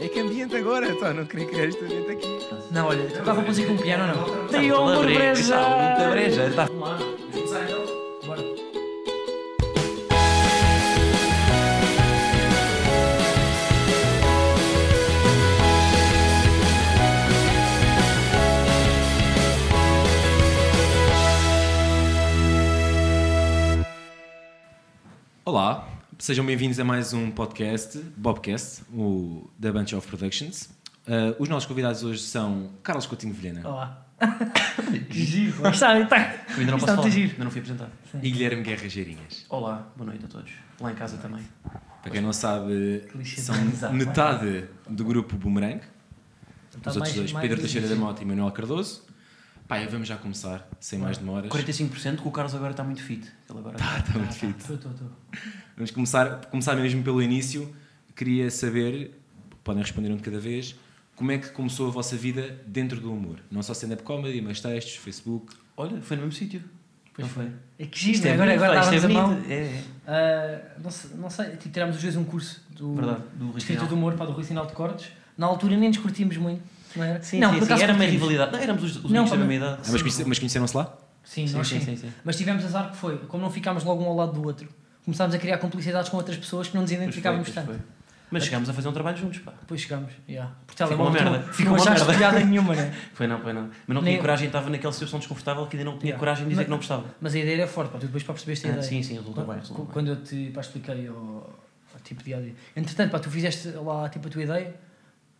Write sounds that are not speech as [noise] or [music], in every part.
É que ambiente agora, então, não queria criar este ambiente aqui. Não, olha, tu dava para com um piano ou não? Tem ombro breja. Muita breja. Tá. Vamos lá, vamos começar então? Bora. Olá, sejam bem-vindos a mais um podcast, Bobcast, o da Bunch of Productions. Uh, os nossos convidados hoje são Carlos Coutinho Vilhena Olá. [laughs] que giro. Mas está, está. Eu ainda não Está posso muito falar. giro. Ainda não fui apresentar. e Guilherme Guerra Geirinhas. Olá, boa noite a todos. Lá em casa também. Para quem não sabe, Clichê são de metade do grupo Boomerang. Está Os outros mais- dois, mais Pedro Teixeira da. Mota e Manuel Cardoso. Pá, vamos já começar, sem mais demoras. 45% que o Carlos agora está muito fit. Ele agora Tá, está muito fit. Estou, estou, estou. Vamos começar, começar mesmo pelo início. Queria saber, podem responder um de cada vez, como é que começou a vossa vida dentro do humor? Não só stand-up comedy, mas textos, Facebook. Olha, foi no mesmo sítio. Pois Não foi? É que giro, é agora, bonito, agora isto estávamos é a mão. bonito. É. Ah, não sei, não sei, tipo, tirámos os dois um curso do Verdade, do do humor para do Rui Sinal de Cortes. Na altura nem nos curtíamos muito, não era? Sim, não, sim, sim. Era uma rivalidade. Não, éramos os, os Não, da mesma idade. Ah, mas, conhece- mas conheceram-se lá? Sim, Sim, nós sim, sim. sim, sim. Mas tivemos azar que foi, como não ficámos logo um ao lado do outro, começámos a criar cumplicidades com outras pessoas que não nos Pois foi, identificávamos pois tanto. foi. Mas chegámos a fazer um trabalho juntos, pá. Depois chegámos, yeah. por Ficou telemóvel, uma merda. Ficou uma merda. piada nenhuma, né? [laughs] Foi não, foi não. Mas não Nem- tinha coragem, estava naquela situação desconfortável que ainda não tinha Yeah. coragem de dizer Mas- que não gostava. Mas a ideia era forte, pá, tu depois para perceber Ah, ideia. sim, sim, resultou bem. Quando, resultou bem. quando eu te pá, expliquei ao, ao tipo de ideia. Entretanto, pá, tu fizeste lá tipo, a tua ideia,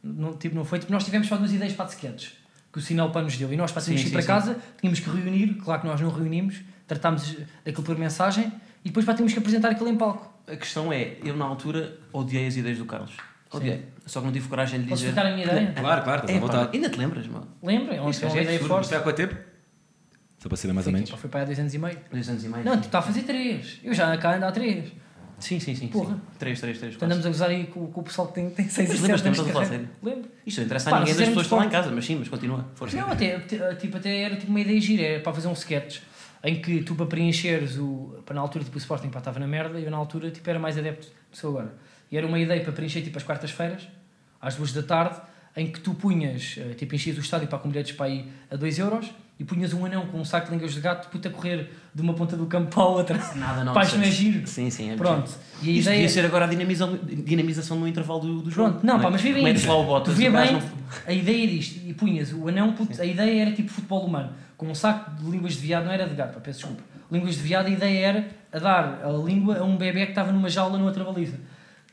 não, tipo, não foi? Tipo, nós tivemos só duas ideias para sketches que o Sinal Pá nos deu. E nós, para sim, para casa, tínhamos que reunir, claro que nós não reunimos, tratámos daquilo por mensagem e depois para tínhamos que apresentar aquilo em palco. A questão é, eu na altura odiei as ideias do Carlos. Odiei. Só que não tive coragem de lhe Posso dizer. explicar a minha ideia? Claro, claro, estás É, à pá, vontade. ainda te lembras, mano? Lembra? É uma, Isso é é ideia forte. Isto é há quanto tempo? Só para saber mais ou Foi, menos. foi para há dois anos e meio. Dois anos e meio. Não, tu está a fazer três. Eu já cá ando há três. Sim, sim, sim. Porra. sim. Três, três, três. Então andamos a gozar aí com, com o pessoal que tem, tem seis Mas e lembras-te sete anos mesmo de de falar carreira. Lembro. Isto não interessa a Pá, ninguém das pessoas que estão lá em casa, mas sim, mas continua. Força. Não, até, até- tipo, até era tipo uma ideia gira, era para fazer um sketch em que tu para preencheres o. Para na altura tipo, o Sporting pá, estava na merda e eu na altura tipo, era mais adepto do seu agora. E era uma ideia para preencher tipo as quartas-feiras, às duas da tarde, em que tu punhas, eh, tipo, enchias o estádio para com bilhetes para aí a 2 euros e punhas um anão com um saco de línguas de gato puta a correr de uma ponta do campo para a outra. Nada, não. Pá, isto não é giro. Sim, sim. É Pronto. E a Isto ideia. devia ser agora a dinamização, dinamização no intervalo do, do jogo. Pronto, não, é? pá, mas vê bem Metes isto. lá o Bottas, Vê bem não- a ideia disto. E punhas o anão, puto, a ideia era tipo futebol humano. Com um saco de línguas de viado, não era de gato, pá, peço desculpa. Línguas de viado, a ideia era a dar a língua a um bebê que estava numa jaula outra baliza.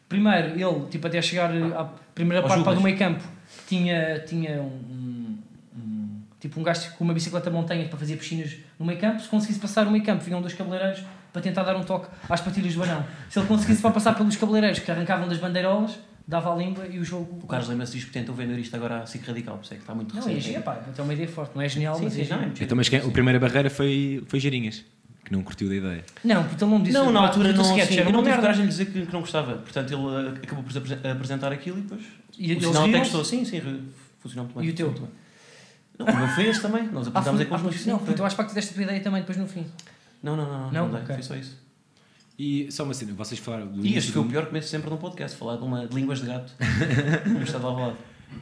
Primeiro, ele, tipo, até chegar à primeira parte para do meio campo, tinha, tinha um, um- um- Tipo, um gajo com uma bicicleta montanha para fazer piscinas no meio campo. Se conseguisse passar o meio campo, vinham dois cabeleireiros para tentar dar um toque às patilhas do anão. Se ele conseguisse para passar pelos cabeleireiros que arrancavam das bandeirolas, dava a língua e o jogo. O Carlos lembra-se disto porque tentou vender isto agora a SIC Radical, por isso é que está muito Não, é recente. giro, pá, é uma ideia forte, não é genial, Sim, mas sim, é não, é Então, mas quem, a primeira barreira foi, foi Geirinhas, que não curtiu da ideia. Não, porque ele não me disse Não, na altura não, sketch, sim, era eu não tive coragem de dizer que, que não gostava. Portanto, ele uh, acabou por apre- apresentar aquilo e depois. E o sinal até gostou. Sim, sim, funcionou muito bem. E o teu? Não, o meu foi esse também. Nós Ah, apresentámos foi, em conjunto. ah, sim, não, então acho que tu deste a tua ideia também depois no fim. Não, não, não, não, Não? não, dei, Ok. foi só isso. E só uma cena, vocês falaram do E este foi o pior começo sempre num podcast, falar de, uma, de línguas de gato. [laughs] Como estava a falar.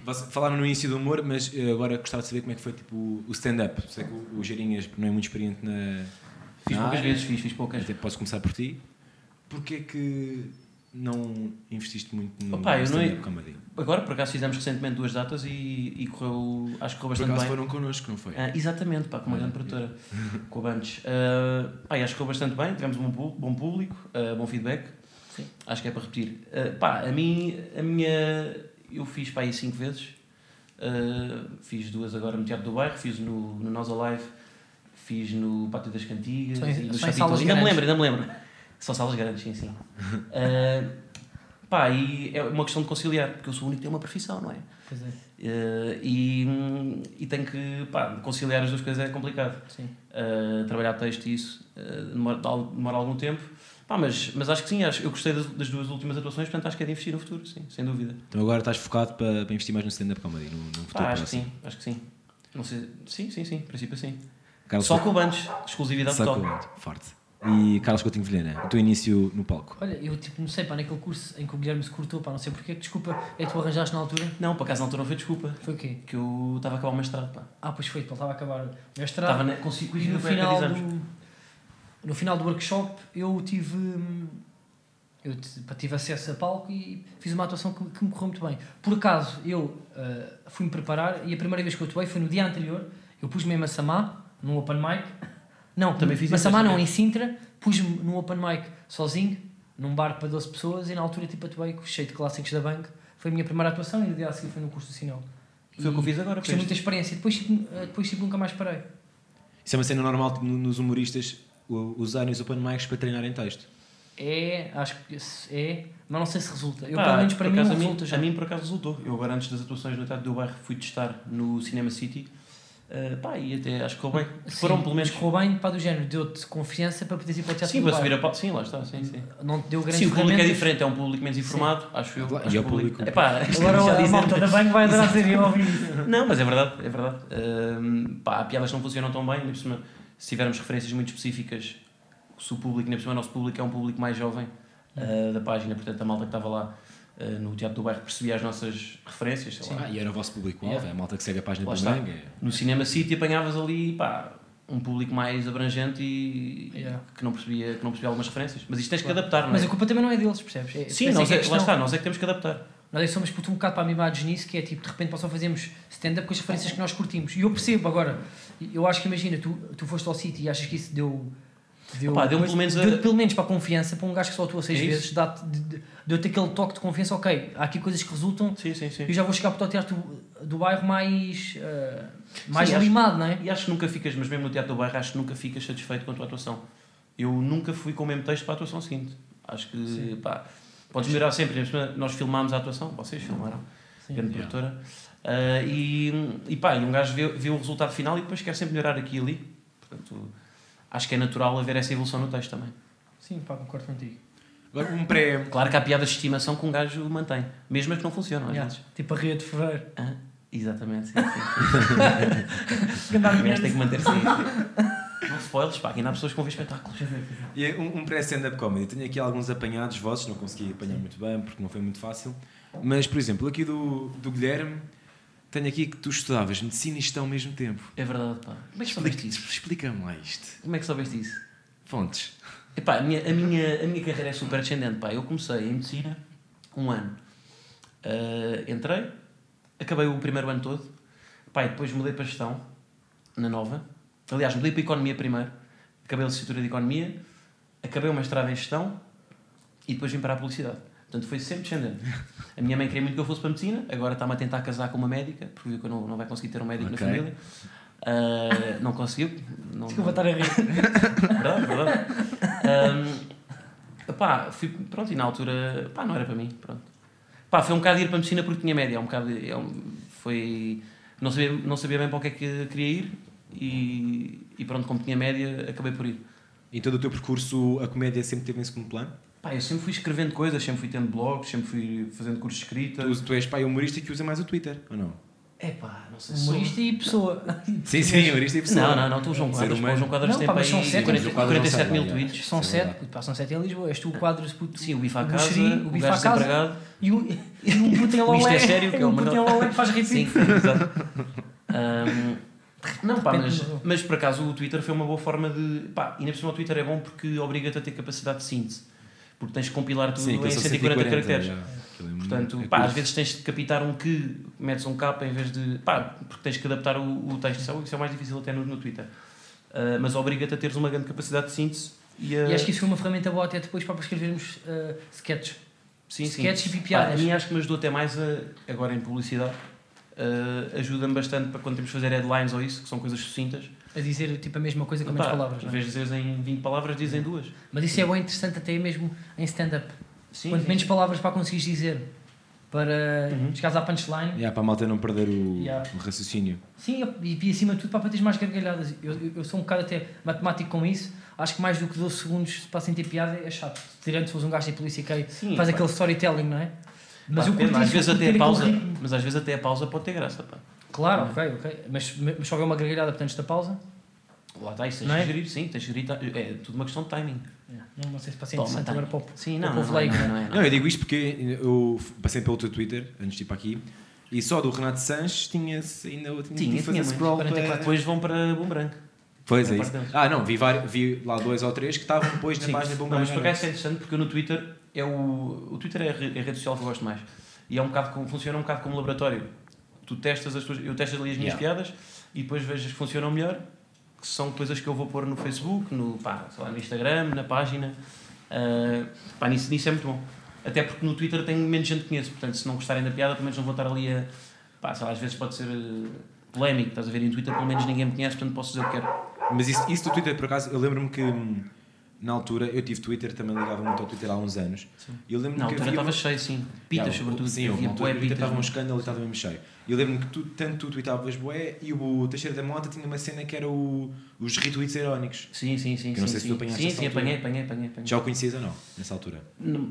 Vocês falaram no início do humor, mas eh, agora gostava de saber como é que foi tipo, o stand-up. Sei que o, o Geirinhas não é muito experiente na. Fiz na poucas área. vezes, fiz, fiz poucas. Até posso começar por ti. Porquê que não investiste muito no Opa, eu não- comedy? Agora, por acaso, fizemos recentemente duas datas e, e correu, acho que correu Por bastante acaso bem. foram connosco, não foi? Ah, exatamente, pá, com uma Olha, grande produtora, [laughs] com a Bunch. Ah, pá, acho que correu bastante bem, tivemos um bom, público, ah, bom feedback. Sim. Acho que é para repetir. Ah, pá, a mim, a minha. Eu fiz pá, aí cinco vezes. Ah, fiz duas agora no Teatro do Bairro, fiz no, no Nós Alive, fiz no Pátio das Cantigas Só e no só Chapitão. Ainda me lembro, ainda me lembro. São salas grandes, sim, sim. Ah, [laughs] pá, e é uma questão de conciliar, porque eu sou o único que tem uma profissão, não é? Pois é, Eh, e, e tenho que pá, conciliar as duas coisas é complicado. sim. Eh, trabalhar texto e isso demora, demora algum tempo. Pá, mas, mas acho que sim, acho, eu gostei das, das duas últimas atuações, portanto acho que é de investir no futuro, sim, sem dúvida. Então agora estás focado para, para investir mais no stand-up comedy, no, no futuro Pá, acho que sim, acho que sim. Não sei, sim, sim, sim, em princípio sim. Carlos Só com o Bunch, exclusividade Só total. com o Forte. E Carlos Coutinho Vilhena, o teu início no palco. Olha, eu tipo, não sei, pá, naquele curso em que o Guilherme se cortou, pá, não sei porquê, desculpa, é que tu arranjaste na altura? Não, por acaso na altura não foi desculpa. Foi o quê? Que eu estava a acabar o mestrado, pá. Ah, pois foi, ele estava a acabar o mestrado. Estava na, consegui E no final, do, no final do workshop eu tive hum, eu pá, tive acesso a palco e fiz uma atuação que, que me correu muito bem. Por acaso eu ah, fui-me preparar e a primeira vez que eu atuei foi no dia anterior. Eu pus-me em Massamá, num open mic. Não, Também fiz isso, Massamá não, em Sintra. Pus-me num open mic sozinho, num bar para 12 pessoas e na altura tipo atuei cheio de clássicos da banca. Foi a minha primeira atuação e no dia a seguir foi no curso de sinal. Foi o que eu fiz agora. Gostei muito da experiência. Depois, tipo, ah, depois tipo, nunca mais parei. Isso é uma cena normal tipo, nos humoristas usarem os open mics para treinarem texto. É, acho que é, mas não sei se resulta. Eu, Pá, pelo menos para mim, acaso, não a mim, resulta já. a mim por acaso resultou. Eu agora antes das atuações no Teatro do Bairro fui testar no Cinema City. Uh, pá, e até acho que correu bem. Sim, Foram pelo menos. correu bem, pá, do género. Deu-te confiança para poderes ir para o teatro Sim, para subir a palco. Sim, lá está. Sim, sim. Não te deu grandes Sim, o público é diferente, é um público menos informado, acho eu. Acho e é que o público- Epá, Agora [laughs] já a malta da banco vai adorar ser ouvir. Não, mas é verdade, é verdade. Ahm, pá, há piadas que não funcionam tão bem, cima, se tivermos referências muito específicas, se o público, por cima, o nosso público é um público mais jovem ah, da página, portanto, a malta que estava lá ah, no Teatro do Bairro percebia as nossas referências, sei lá. Ah, e era o vosso público-alvo, Yeah. é a malta que segue a página do. Bang. é- No Cinema City apanhavas ali, pá, um público mais abrangente e Yeah. que, não percebia, que não percebia algumas referências. Mas isto tens que Claro. adaptar, não é? Mas a culpa também não é deles, percebes? É, Sim, essa nós que é, lá está, nós é que temos que adaptar. Nós é que somos puto um bocado para amimados nisso, que é tipo, de repente nós só fazemos stand-up com as referências que nós curtimos. E eu percebo agora, eu acho que imagina, tu, tu foste ao sítio e achas que isso deu. Deu, Opa, deu-me pelo menos a- deu-te pelo menos para a confiança, para um gajo que só atua seis É vezes, de- deu-te aquele toque de confiança, ok, há aqui coisas que resultam, Sim, sim, sim. eu já vou chegar para o teatro do, do bairro mais, eh, mais Sim, acho- limado, não é? E acho que nunca ficas, mas mesmo no Teatro do Bairro, acho que nunca ficas satisfeito com a tua atuação. Eu nunca fui com o mesmo texto para a atuação seguinte. Acho que, Sim. pá, podes melhorar sempre. Nós filmámos a atuação, vocês filmaram, Sim. grande Yeah. produtora. Ah, e, e pá, e um gajo vê, vê o resultado final e depois quer sempre melhorar aqui e ali. Portanto, acho que é natural haver essa evolução no texto também. Sim, pá, concordo contigo. Agora, um pré. Claro que há piadas de estimação que um gajo mantém, mesmo as que não funcionam às Yeah. vezes. Tipo a Ria de Fevereiro. Ah, exatamente, sim, sim. [laughs] Andar O gajo tem que manter-se. Não spoilers, pá, ainda há pessoas que vão ver espetáculos. E é um, um pré-stand-up comedy. Tenho aqui alguns apanhados vossos, não consegui apanhar muito bem porque não foi muito fácil. Mas, por exemplo, aqui do, do Guilherme, tenho aqui que tu estudavas medicina e gestão ao mesmo tempo. É verdade, pá. Como é que soubeste isso? Explica-me lá isto. Como é que soubeste isso? Fontes. Epá, a, minha, a, minha, a minha carreira é super descendente, pá. Eu comecei em medicina um ano. Ah, entrei, acabei o primeiro ano todo. Pá, e depois mudei para gestão, na nova. Aliás, mudei para economia primeiro. Acabei a licenciatura de economia, acabei o mestrado em gestão e depois vim para a publicidade. Portanto, foi sempre descendente. A minha mãe queria muito que eu fosse para medicina, agora está-me a tentar casar com uma médica, porque viu que eu não, não vai conseguir ter um médico Ok. na família. Ah, não conseguiu. Não, Desculpa estar a rir. Verdade, verdade. Um, pá, fui, pronto, e na altura, pá, não era para mim, pronto. Pá, foi um bocado ir para a medicina porque tinha média, é um bocado, é um, foi, não sabia, não sabia bem para o que é que queria ir e, e pronto, como tinha média, acabei por ir. Em todo o teu percurso, a comédia sempre teve em segundo plano? Pá, eu sempre fui escrevendo coisas, sempre fui tendo blogs, sempre fui fazendo cursos de escrita. Tu, tu és pai humorista que usa mais o Twitter, ou não? É pá, não sei se sou- Humorista e pessoa. [laughs] Sim, sim, humorista e pessoa. Não, não, não, tu o João Quadros, o humano. João Quadros Não, tem pá, mas são aí sete, 40 o Quadros não 47 mil tweets. São Isso é sete, pá, são sete em Lisboa. És tu o quadro puto. Sim, o bife à o casa, o bife à casa. E o, e um puto em O [laughs] Isto é Lolé. Sério, que é o um puto em Lolé que faz [laughs] rir Sim, exato. Não, pá, mas, mas por acaso o Twitter foi uma boa forma de. Pá, e ainda por cima o Twitter é bom porque obriga-te a ter capacidade de síntese. Porque tens de compilar tudo Sim, em aquilo são 140, 140 caracteres. é Portanto, é pá, às vezes tens de capitar um que, metes um capa em vez de. pá, porque tens que adaptar o, o texto. Isso é, o- isso é o mais difícil até no, no Twitter. Ah, mas obriga-te a teres uma grande capacidade de síntese e, a, E acho que isso foi uma ferramenta boa até depois para escrevermos uh, sketches. sim, sim. sketches e Pá, piadas. a mim acho que me ajudou até mais a, agora em publicidade. Ah, ajuda-me bastante para quando temos de fazer headlines ou isso, que são coisas sucintas. A dizer tipo a mesma coisa com menos palavras. Em é? vez de dizeres em 20 palavras, dizem duas. Mas isso é bem interessante até mesmo em stand-up. Sim, Quanto sim. menos palavras para conseguires dizer para Uhum. chegares à punchline. Yeah, para a malta não perder o, Yeah. o raciocínio. Sim, e, e acima de tudo para teres mais gargalhadas. Eu, eu, eu sou um bocado até matemático com isso. Acho que mais do que 12 segundos para sem ter piada é chato. Tirando se fores um gajo em polícia que Sim, faz pá. aquele storytelling, não é? Mas eu curto às vezes até a pausa, mas às vezes até a pausa pode ter graça, pá. Claro, ok, ok. Mas, mas só houver uma gargalhada portanto, da pausa. Lá está, isso tens Não que é? gerir, sim, tens que gerir. É tudo uma questão de timing. Não, não sei se Toma, interessante agora para o Sim, para não, o não, não, é, leigo. não, é, não. Não, eu digo isto porque eu passei pelo teu Twitter antes de ir para aqui e só do Renato Sanches tinha-se ainda tinha, Tinha, fazer tinha scroll para... Depois vão para Boomerang. Pois é isso. Ah, não, vi, vi lá dois ou três que estavam depois na página Não, Boomerang. mas por acaso é interessante porque eu no Twitter é o. O Twitter é a re- é a rede social que eu gosto mais. E é um bocado como, funciona um bocado como laboratório. Tu testas as tuas. Eu testo ali as minhas Yeah. piadas e depois vejo as que funcionam melhor, que são coisas que eu vou pôr no Facebook, no, pá, lá, no Instagram, na página. Ah, pá, nisso, nisso é muito bom. Até porque no Twitter tenho menos gente que conheço, portanto, se não gostarem da piada, pelo menos não vou estar ali a. Pá, sei lá, às vezes pode ser eh, polémico, estás a ver? E no Twitter, pelo menos ninguém me conhece, portanto, posso dizer o que quero. Mas isso, isso do Twitter, por acaso, eu lembro-me que hum, na altura eu tive Twitter, também ligava muito ao Twitter há uns anos. E eu lembro-me Não, o que Twitter havia- estava cheio, sim. Pitas, Yeah, sobretudo. Sim, havia bué Twitter estava um pitas, escândalo e estava mesmo cheio. Eu lembro-me que tu, tanto tu tweetavas bué e o Teixeira da Mota tinha uma cena que era o, os retweets irónicos. Sim, sim, sim. Que não sim, sei se sim. tu apanhaste Sim, sim, altura. apanhei, apanhei, apanhei. apanhei. Já o conhecias ou não, nessa altura?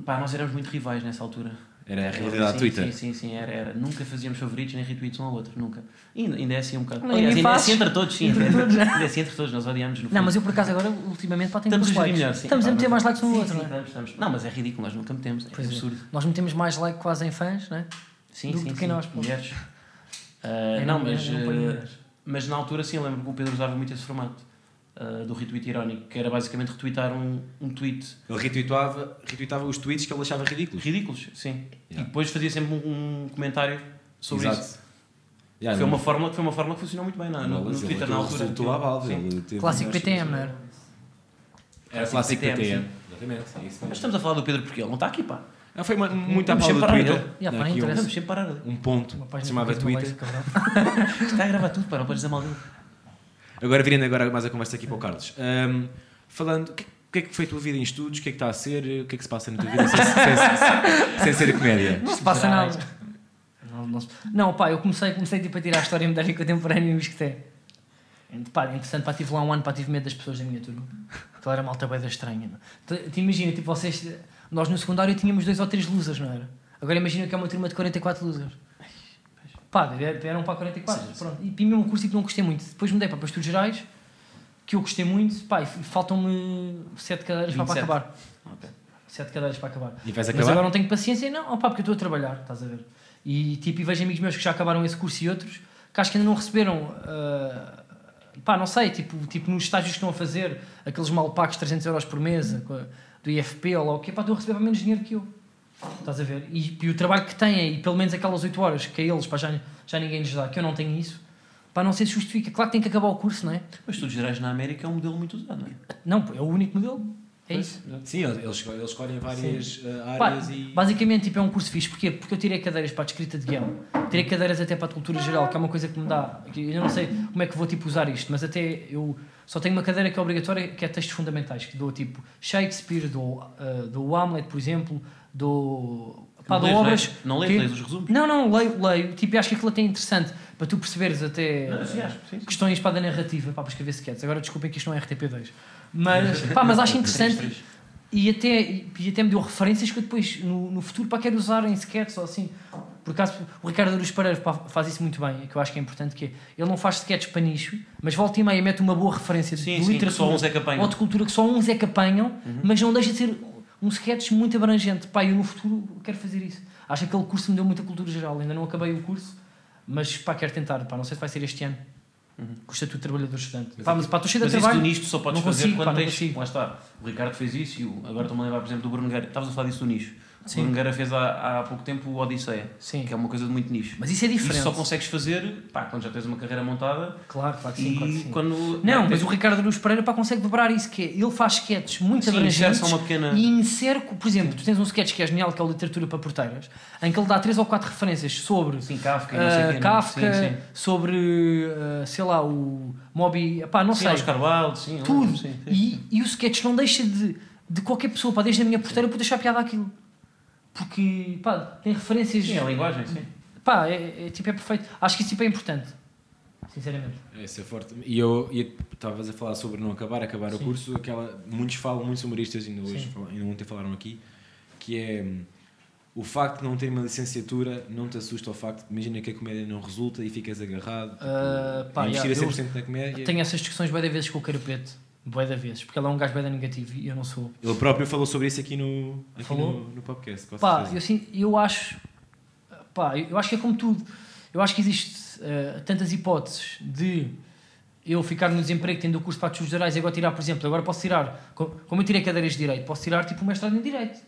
Pá, nós éramos muito rivais nessa altura. Era a realidade sim, Twitter. Sim, sim, sim, era, era. Nunca fazíamos favoritos nem retweets um ao outro, nunca. E ainda, ainda é assim um bocado. Não, Aliás, ainda é assim entre todos, sim. Entre ainda, todos, [laughs] ainda é assim entre todos, nós odiamos no Não, fundo. mas eu por acaso agora, ultimamente, pá, tenho Estamos a likes. melhor, sim. Estamos a meter mas- mais likes no sim, outro, sim, não é? estamos, estamos. Não, mas é ridículo, nós nunca metemos. É Pois é. absurdo. Nós metemos mais like quase em fãs, não é? Sim, Do sim, que sim. nós, pô. Mulheres. Ah, Eu não, não- mas, não ah, mas na altura sim, eu lembro que o Pedro usava muito esse formato ah, do retweet irónico, que era basicamente retweetar um, um tweet Ele retweetava, retweetava os tweets que ele achava ridículos. ridículos, sim. Yeah. E depois fazia sempre um, um comentário sobre Exato. isso. Yeah, foi, não- uma fórmula, foi uma fórmula que funcionou muito bem na, no, no Twitter na altura. resultou à balde. Clássico PTM, não era? Era clássico PTM, PTM. Exatamente. é isso Mas estamos a falar do Pedro porque ele não está aqui, pá. Ah, foi uma, muito à pala do Twitter. Yeah, não parar ali. um, um ponto chamava Twitter. [laughs] Está a gravar tudo, pá, não podes dizer mal dele. Agora, virando agora mais a conversa aqui para o Carlos. Ahm, falando, o que, que é que foi a tua vida em estudos? O que é que está a ser? O que é que se passa na tua vida sem, sem- sem ser a comédia? Não se passa nada. Não, não, se- não, pá, eu comecei, comecei tipo, a tirar a história moderna contemporânea e o Isqueté. Pá, interessante, pá, tive lá um ano, pá, tive medo das pessoas da minha turma. Aquela era malta bem da estranha. não. Te, te imagina, tipo, vocês, nós no secundário tínhamos dois ou três losers, não era? Agora imagina que é uma turma de 44 losers. Pá, eram para 44, Sim, sim. pronto. E mim um curso que não gostei muito. Depois mudei para Pastoros Gerais, que eu gostei muito, pá, e faltam-me sete cadeiras pá, para 27. acabar. Ok. Sete cadeiras para acabar. E vais Mas acabar? agora não tenho paciência, não, opá, porque eu estou a trabalhar, estás a ver? E tipo, e vejo amigos meus que já acabaram esse curso e outros que acho que ainda não receberam, ah, pá, não sei, tipo, tipo nos estágios que estão a fazer, aqueles mal pagos 300 euros por mês, a- do IFP ou lá o quê, pá, estão a receber menos dinheiro que eu. Estás a ver? E, e o trabalho que têm, e pelo menos aquelas 8 horas que a eles, pá, já, já ninguém lhes dá, que eu não tenho isso, pá, não sei se justifica. Claro que tem que acabar o curso, não é? Mas estudos gerais na América é um modelo muito usado, não é? Não, é o único modelo. É isso. Sim, eles, eles escolhem várias Pá, áreas e. Basicamente, tipo, é um curso fixe. Porquê? Porque eu tirei cadeiras para a escrita de guião, tirei cadeiras até para a cultura geral, que é uma coisa que me dá. que Eu não sei como é que vou tipo, usar isto, mas até eu só tenho uma cadeira que é obrigatória, que é textos fundamentais, que dou tipo Shakespeare, dou, uh, dou Hamlet, por exemplo, dou. Pá, Não é? obras. Não lês, que- lês os resumos. Não, não, leio, leio. Tipo, acho que aquilo até é interessante para tu perceberes até Não, sim, acho, sim, sim. questões para da narrativa, pá, para escrever sketches. Agora desculpem que isto não é RTP2. Mas, pá, mas acho [laughs] interessante e até, e até me deu referências que eu depois, no, no futuro, para quero usar em sketches ou assim. Por acaso, o Ricardo Aruz Pereira faz isso muito bem, que eu acho que é importante, que é, ele não faz sketches para nicho, mas volta e meia mete uma boa referência Sim, de sim, literatura só uns é que apanham. ou de cultura que só uns é que apanham, mas não deixa de ser um sketch muito abrangente. Pá, eu no futuro quero fazer isso. Acho que aquele curso me deu muita cultura geral, ainda não acabei o curso, mas pá, quero tentar, pá, não sei se vai ser este ano. Com o Estatuto de Trabalhador Estudante. Pá, mas pá, estou cheio de Mas isso trabalho. do nicho só podes fazer consigo, quando pá, tens. Lá está. O Ricardo fez isso e o, agora estou-me a lembrar, por exemplo, do Bruno Guerra. Estavas a falar disso do nicho. Sim. O Guerra fez há, há pouco tempo o Odisseia, Sim. que é uma coisa de muito nicho. Mas isso é diferente. Isso só consegues fazer pá, quando já tens uma carreira montada Claro, claro que sim, e claro que sim. quando. Não, tens- mas o Ricardo Aruz Pereira pá, consegue dobrar isso, que é, ele faz sketches muito Sim, abrangentes uma pequena- e insere, por exemplo, tu tens um sketch que é genial, que é o Literatura para Porteiras, em que ele dá três ou quatro referências sobre Sim, Kafka não sei ah, quê, não é? Kafka, Sim, sim. sobre, ah, sei lá, o Moby, pá, não Sim, sei, Oscar Wilde, sim. tudo. Sim, sim. E, e o sketch não deixa de, de qualquer pessoa, pá, desde a minha porteira, por deixar piada aquilo. Porque, pá, tem referências, Sim, a linguagem, sim. pá, é, é, tipo, é perfeito. Acho que isso tipo, é importante, sinceramente. Esse é forte. E eu e estavas a falar sobre não acabar, acabar o Sim. curso. Aquela, muitos falam, muitos humoristas, ainda hoje falam- ainda ontem falaram aqui, que é o facto de não ter uma licenciatura não te assusta ao facto, imagina que a comédia não resulta e ficas agarrado, tipo, Ah, pá, investir yeah, a 100% na comédia. Tenho essas discussões de vezes com o Carapete. Bué de vezes. Porque ele é um gajo bué de negativo e eu não sou. Ele próprio falou sobre isso aqui no, aqui Falou? no, no podcast. com Pá, eu, assim, eu acho. Pá, eu acho que é como tudo. Eu acho que existe eh, tantas hipóteses de eu ficar no desemprego tendo o curso para os gerais e agora tirar, por exemplo, agora posso tirar, co- como eu tirei cadeiras de Direito, posso tirar tipo um mestrado em Direito.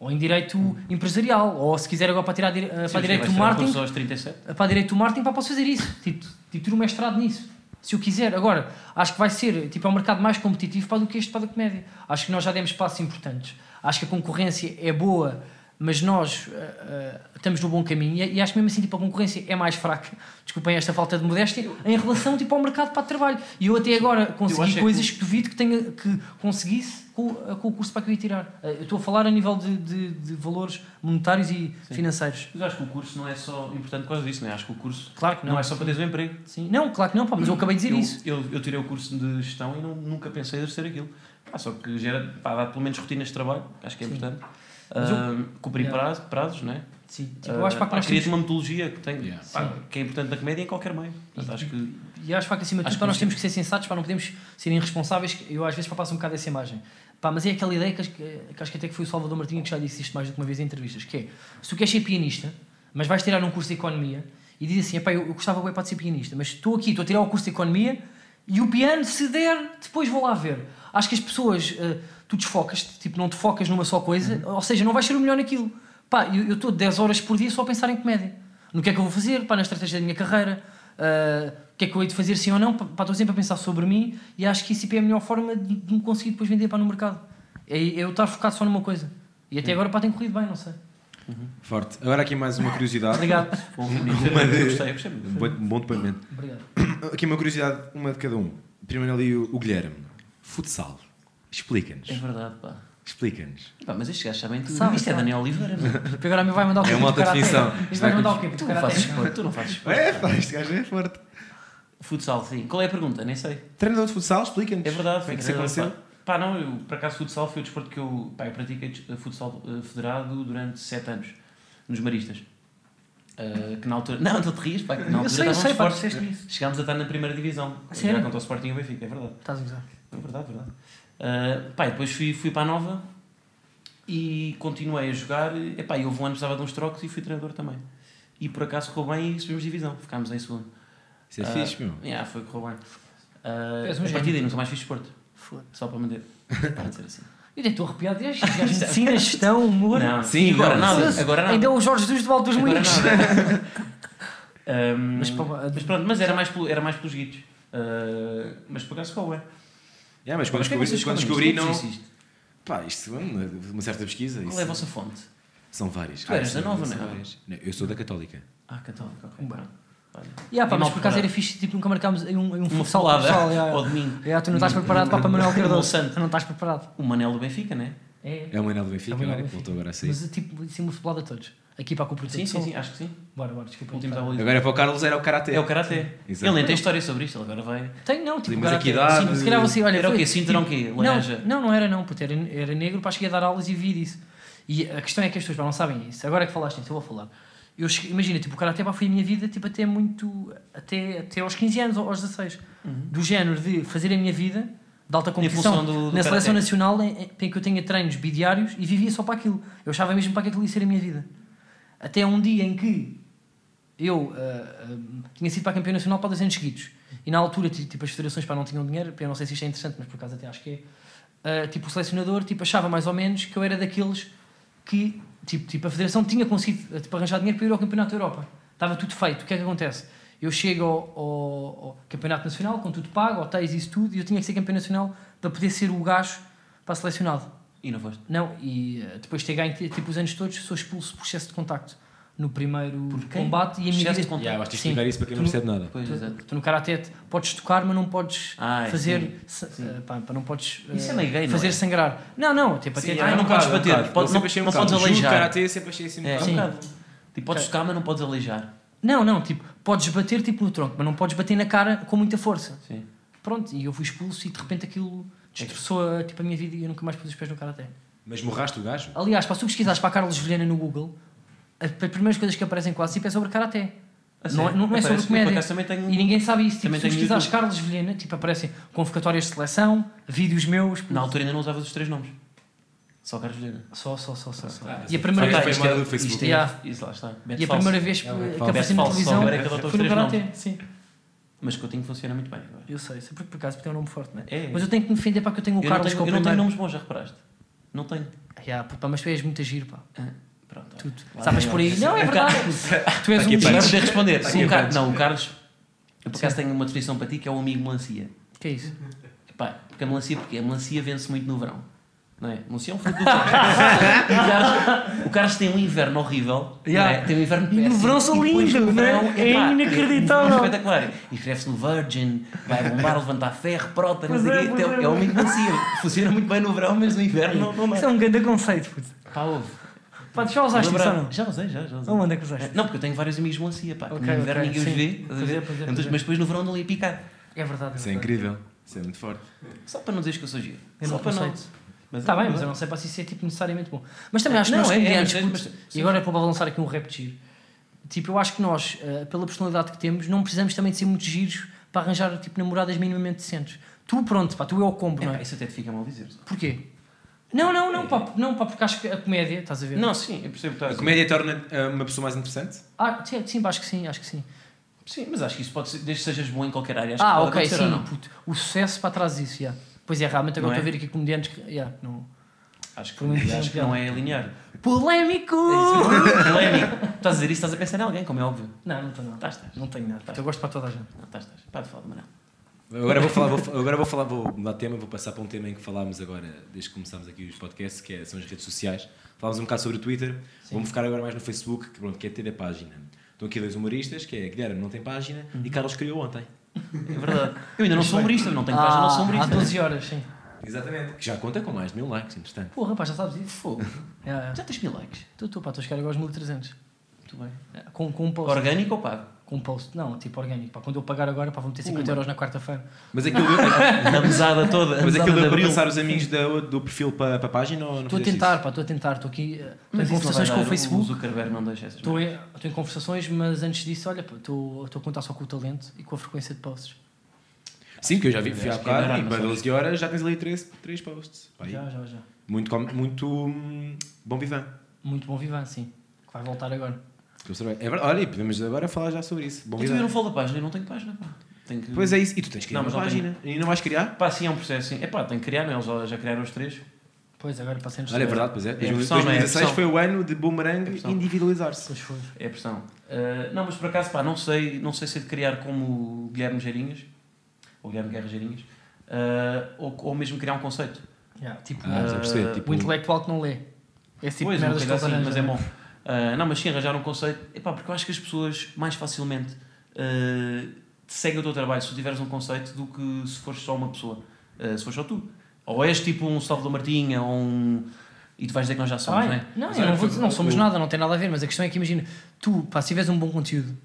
Ou em Direito Empresarial. Ou se quiser agora para tirar Sim, para sim, Direito do um Marketing, curso aos 37. para direito do marketing, pá, posso fazer isso. Tipo, tipo, tiro um mestrado nisso. Se eu quiser. Agora, acho que vai ser, tipo, é um mercado mais competitivo para do que este para da comédia. Acho que nós já demos passos importantes. Acho que a concorrência é boa, mas nós ah, ah, estamos no bom caminho. E, e acho que mesmo assim, tipo, a concorrência é mais fraca. Desculpem esta falta de modéstia, em relação, tipo, ao mercado para o trabalho. E eu até agora consegui é coisas que- que duvido que, tenha, que conseguisse com, com o curso para que eu ia tirar. Ah, Eu estou a falar a nível de, de, de valores monetários e Sim. financeiros. Mas acho que o curso não é só importante por causa disso, não é? Acho que o curso Claro que não, não. é só para teres um emprego. Sim. Não, claro que não, pá, mas eu acabei de dizer eu, isso. Eu, eu tirei o curso de gestão e não, nunca pensei em exercer aquilo. Pá, só que gera, pá, dá pelo menos rotinas de trabalho, acho que é Sim. importante. Mas eu- Ah, cumprir Yeah. prazos, prazos, não é? Sim, tipo, eu acho pá, que pá, nós cria-te temos, uma metodologia que, tem, Yeah. pá, que é importante na comédia e em qualquer meio. Portanto, acho que e acho que acima de tudo que nós temos que ser sensatos, para não podemos ser irresponsáveis. que Eu às vezes pá, passo um bocado essa imagem. Pá, mas é aquela ideia que, acho que que acho que até que foi o Salvador Martinho que já disse isto mais do que uma vez em entrevistas, que é, se tu queres ser pianista, mas vais tirar um curso de Economia, e diz assim, eu, eu gostava bem para ser pianista, mas estou aqui, estou a tirar o curso de Economia, e o piano, se der, depois vou lá ver. Acho que as pessoas, eh, tu desfocas, tipo, não te focas numa só coisa, ou seja, não vais ser o melhor naquilo. Pá, eu eu estou 10 horas por dia só a pensar em comédia. No que é que eu vou fazer, pá, na estratégia da minha carreira, ah, o que é que eu hei de fazer sim ou não, pá, estou sempre a pensar sobre mim e acho que isso é a melhor forma de, de me conseguir depois vender para no mercado. É, é eu estar focado só numa coisa. E até agora, pá, tem corrido bem, não sei. Forte. Agora aqui mais uma curiosidade. Obrigado. bom. [laughs] Uma de- Eu gostei, eu gostei muito. Bom, bom depoimento. Obrigado. [coughs] Aqui uma curiosidade, uma de cada um. Primeiro ali o, o Guilherme. Futsal. Explica-nos. É verdade, pá. Explica-nos. Pá, mas estes gajos sabem tudo. Sabe, Isto é sabe. Daniel Oliveira. [laughs] Porque agora a mim vai mandar o quê? É uma alta karaté. definição. Isto vai mandar o quê? Tu não fazes esporte, tu não fazes [laughs] esporte. É, pá, este gajo é forte. Futsal, sim. Qual é a pergunta? Nem sei. Treinador de futsal, explica-nos. É verdade, Como é que isso aconteceu? Pá, não, eu, por acaso, futsal foi o desporto que eu, pá, eu pratiquei futsal eh, federado durante 7 anos, nos Maristas. Eh, que na altura. [laughs] Não, não te rias, pá, que na altura sei, eu estávamos sei, pá, fortes. Chegámos a estar na primeira divisão. Sério? Já contra o Sporting e o Benfica, é verdade. Estás a gozar. É verdade, verdade. Uh, pá, e depois fui, fui para a Nova e continuei a jogar. E houve um ano que precisava de uns trocos e fui treinador também. E por acaso correu bem e subimos divisão, ficámos em segundo. Isso é Ah, fixe, meu. Yeah, foi, correu bem. Uh, um a partir daí nunca mais fiz desporto, Foda. só para manter. [laughs] Para de ser assim. Eu nem estou arrepiado gajos de medicina, gestão, humor. Não, Sim, agora não, nada. Agora nada. Ainda é o Jorge Jesus do Alto dos Agora Moinhos. Um, [laughs] Mas, mas, pá, pronto, mas era mais, pelo- era mais pelos guitos. Uh, mas por acaso correu bem. Yeah, mas quando Mas é descobri, quando descobri isto? não. Isto? Pá, isto é uma, uma certa pesquisa. Qual isso- é a vossa fonte? São várias. Tu eras são- da Nova, não é? Não, Eu sou da Católica. Ah, católico, ok. Bem. Olha. Yeah, pá, mas mal por acaso era fixe, tipo, nunca marcámos um, um Uma futsal falada pessoal, yeah, yeah. domingo. Yeah, tu não estás preparado para Manuel Cardoso. Não estás preparado. O Manel do Benfica, né? É. É o Manel do Benfica, É o Manel do Benfica. voltou agora a sair. Mas tipo, é uma futebol a todos. Aqui para a cooperativa. Sim, sim, sim, acho que sim. Bora, bora, desculpa. Últimos Tá. Agora para o Carlos era o Karaté. É o Karaté. Exato. Ele nem tem história sobre isto, ele agora vai. Tem, não, tipo, cara, aqui idade. sim, se calhar você, olha, Era o quê? Cinturão quê? Não, Laranja? não, não era não, puto, era, era negro, para cheguei a dar aulas e vi disso. E a questão é que as pessoas não sabem isso. Agora que falaste nisso, eu vou falar. Eu cheguei- imagina, tipo, o Karate foi a minha vida tipo, até muito. Até, até aos 15 anos, aos 16. Do género de fazer a minha vida de alta competição do- do na seleção Karaté. nacional em, em- que eu tenha treinos bidiários e vivia só para aquilo. Eu achava mesmo para que aquilo ia ser a minha vida. Até um dia em que eu ah, ah, tinha sido para campeão nacional para dois anos seguidos. E na altura, ti- tipo, as federações para não tinham dinheiro, eu não sei se isto é interessante, mas por acaso até acho que é. ah, tipo, o selecionador tipo, achava mais ou menos que eu era daqueles que, tipo, tipo a federação tinha conseguido tipo, arranjar dinheiro para ir ao Campeonato da Europa. Estava tudo feito. O que é que acontece? Eu chego ao, ao- ao Campeonato Nacional, com tudo pago, hotéis isso tudo, e eu tinha que ser campeão nacional para poder ser o gajo para selecionado. E não foste? Não, e eh, depois de ter ganho tipo, os anos todos, sou expulso por excesso de contacto no primeiro combate e a minha Excesso de vida. contacto? Yeah, basta Sim. explicar isso para quem não Tu- percebe nada. Pois, Tu, exato. tu no karaté podes tocar, mas não podes Ah, fazer. se- sim. eh, pá, não podes eh, Isso é meio gay, não fazer é? sangrar. Não, não, tipo, até ah, não podes bater, pode- não- não podes aleijar. Karate sempre achei assim um É, um Sim. bocado. Tipo, podes tocar, mas não podes aleijar. Não, não, tipo, podes bater tipo no tronco, mas não podes bater na cara com muita força. Sim. Pronto, e eu fui expulso e de repente aquilo destroçou a, tipo, a minha vida e eu nunca mais pus os pés no karaté. Mas morraste o gajo? Aliás, para se tu pesquisares para a Carlos Vilhena no Google, as primeiras coisas que aparecem quase tipo é sobre karaté. A Não, sério? não é sobre comédia. tenho- E ninguém sabe isso. Tipo, se pesquisares YouTube. Carlos Vilhena, tipo, aparecem convocatórias de seleção, vídeos meus. Na altura ainda não usavas os três nomes. Só Carlos Vilhena. Só, só, só, só. só. Ah, e a primeira Foi- vez, foi mal do Facebook. Isto é, Yeah. isso lá está. e a primeira vez que, É, apareci na televisão é foi no três karaté. nomes. Sim, Mas Coutinho funciona muito bem agora. eu sei. Sei porque por acaso tem um nome forte, não é? É. Mas eu tenho que me defender para que eu tenho o Eu Carlos tenho, que é o eu não tenho nomes bons, já reparaste? Não tenho. Yeah, pá, mas tu és muito agir, pá. Ah, pronto. Tu, Lá sabes por aí. Não, é verdade. tu és um giro. poder responder. Está Sim, aqui o Car-. Não, o Carlos. Eu por acaso tenho uma definição para ti que é o amigo melancia. Que é isso? Epá, porque a melancia, porque a melancia vence muito no verão. Não é? Melancia é um fruto do [laughs] o, o Carlos tem um inverno horrível. Yeah. não é? Tem um inverno E no péssimo, verão são lindos, não é? É inacreditável. É espetacular. E escreve-se no Virgin, vai bombar, levantar ferro, prota, não sei o é, quê. é, É um melancia. Funciona muito bem no verão, mas no inverno não, não Isso é um grande conceito, puto. Pá, ouve. Pá, tu já usaste isso ou não? Já usei, já, já usei. Onde é que usaste? Não, porque eu tenho vários amigos melancia, pá. que Ok, no inverno ninguém os vê. é, é, Então, é. Mas depois no verão andam ali a picar. É verdade. Isso é incrível. Isso é muito forte. Só para não dizeres que eu sou giro. É Só para não. Está é bem, mas eu não sei para se isso é tipo, necessariamente bom. Mas também acho que Não, nós é, é, comediantes, mas- puto, mas- e agora é para lançar aqui um rap de giro. Tipo, eu acho que nós, eh, pela personalidade que temos, não precisamos também de ser muito giros para arranjar tipo, namoradas minimamente decentes. Tu, pronto, pá, tu é o combo, É, não pá, é? isso até te fica mal dizer. Porquê? Não, não, não, pá, não, pá, porque acho que a comédia, estás a ver? Não, sim, eu percebo que estás A comédia torna ah, uma pessoa mais interessante? Ah, sim, acho que sim, acho que sim. Sim, mas acho que isso pode ser, desde que sejas bom em qualquer área. Acho Ah, que pode ok, sim, não? puto. O sucesso para trás disso, já. Pois é, realmente agora Não é? estou a ver aqui comediantes que. Yeah, não. Acho que, acho que não. não é linear. Polémico! Polémico. Estás a dizer isso, estás a pensar em alguém, como é óbvio. Não, não estou não. Estás, estás. Não tenho nada. Eu gosto para toda a gente. Não, estás, estás. Pá, de falar de Manel. Agora vou falar, vou, agora vou falar, vou mudar de tema, vou passar para um tema em que falámos agora, desde que começámos aqui os podcasts, que é- são as redes sociais. Falámos um bocado sobre o Twitter, vamos ficar agora mais no Facebook, que, pronto, que é ter a página. Estão aqui dois humoristas, que é Guilherme não tem página e Carlos criou ontem. É verdade. Eu ainda não sou humorista, não tenho página, não sou Há humorista. 12 horas, sim. Exatamente. Que já conta com mais de mil likes, entretanto. Porra, pá, já sabes isso? Fogo. [laughs] É, é. Já tens mil likes. Tu, tu, pá, estou a chegar agora aos 1300. Muito bem. Com, com um post. Orgânico ou pago? Com um post. Não, tipo orgânico. Pá, quando eu pagar agora, pá, vou meter 50 euros na quarta-feira. Mas aquilo, [laughs] A mesada toda. mas aquilo de deu para abril. passar os amigos da- do perfil para, para a página ou não Estou a tentar, isso? pá, estou a tentar. Estou aqui. eh, Estou em isso não conversações com o Facebook. O Zuckerberg não deixa essas Estou em, estou em conversações, mas antes disso, olha, pá, estou, estou a contar só com o talento e com a frequência de posts. Sim, que eu já vi, fui há é bocado e para sabes? 12 horas já tens ali 3, três posts. Pá, aí. Já, já, já. Muito, muito hum, bom vivan. Muito bom Vivan, sim. Que vai voltar agora. É verdade, olha, e podemos agora falar já sobre isso. Bom eu não falo da página, eu não tenho página, pá. Tenho que... Pois é isso, e tu tens que criar Não, uma página. E não vais criar? Pá, sim, é um processo, sim. É pá, tenho que criar, não? Eles já, já criaram os três. Pois, agora passamos Olha, é verdade, pois é. É a pressão, não é? 2016 É pressão. foi o ano de boomerang É individualizar-se. Pois foi. É a pressão. Uh, não, mas por acaso, pá, não sei, não sei se é de criar como o Guilherme Geirinhas, ou Guilherme Guerra Geirinhas, uh, ou, ou mesmo criar um conceito. Yeah, tipo, Ah. Ah, Tipo, o intelectual que não lê. Esse tipo pois, de merdas coisa eles assim, mas é bom. Uh, não, mas sim, arranjar um conceito. Epá, porque eu acho que as pessoas mais facilmente uh, seguem o teu trabalho se tu tiveres um conceito do que se fores só uma pessoa. Uh, se fores só tu. Ou és tipo um Salvador Martinha ou um. E tu vais dizer que nós já somos, Ah, não é? Não, Mas eu não, vou dizer- não somos nada, não tem nada a ver, mas a questão é que imagina, tu, pá, se tiveres um bom conteúdo,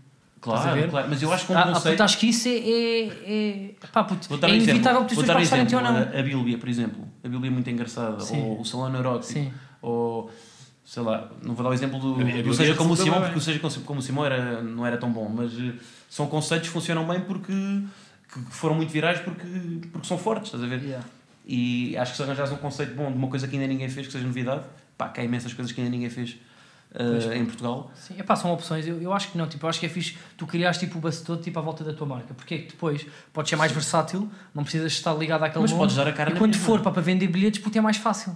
Claro, claro. Mas eu acho que um ah, conceito. puto, acho que isso é. é, é pá, puto, é um inevitável que pessoas passarem ou não. A, a Bíblia, por exemplo. A Bíblia é muito engraçada. Sim. Ou o Salão Neurótico. Sim. Ou, sei lá, não vou dar o exemplo do, Bíblia do Seja como o Simão, bem. porque o Seja como- como o Simão era, não era tão bom. Mas eh, são conceitos que funcionam bem porque que foram muito virais porque, porque são fortes, estás a ver? Yeah. E acho que se arranjares um conceito bom de uma coisa que ainda ninguém fez, que seja novidade, pá, que há imensas coisas que ainda ninguém fez Pois. em Portugal. Sim, epá, são opções. Eu, eu acho que não, tipo, eu acho que é fixe tu criares tipo, o base todo tipo, à volta da tua marca. Porque é que depois podes ser mais versátil, não precisas estar ligado àquele Mas podes dar a cara E quando mesma. for para, para vender bilhetes, puto, é mais fácil.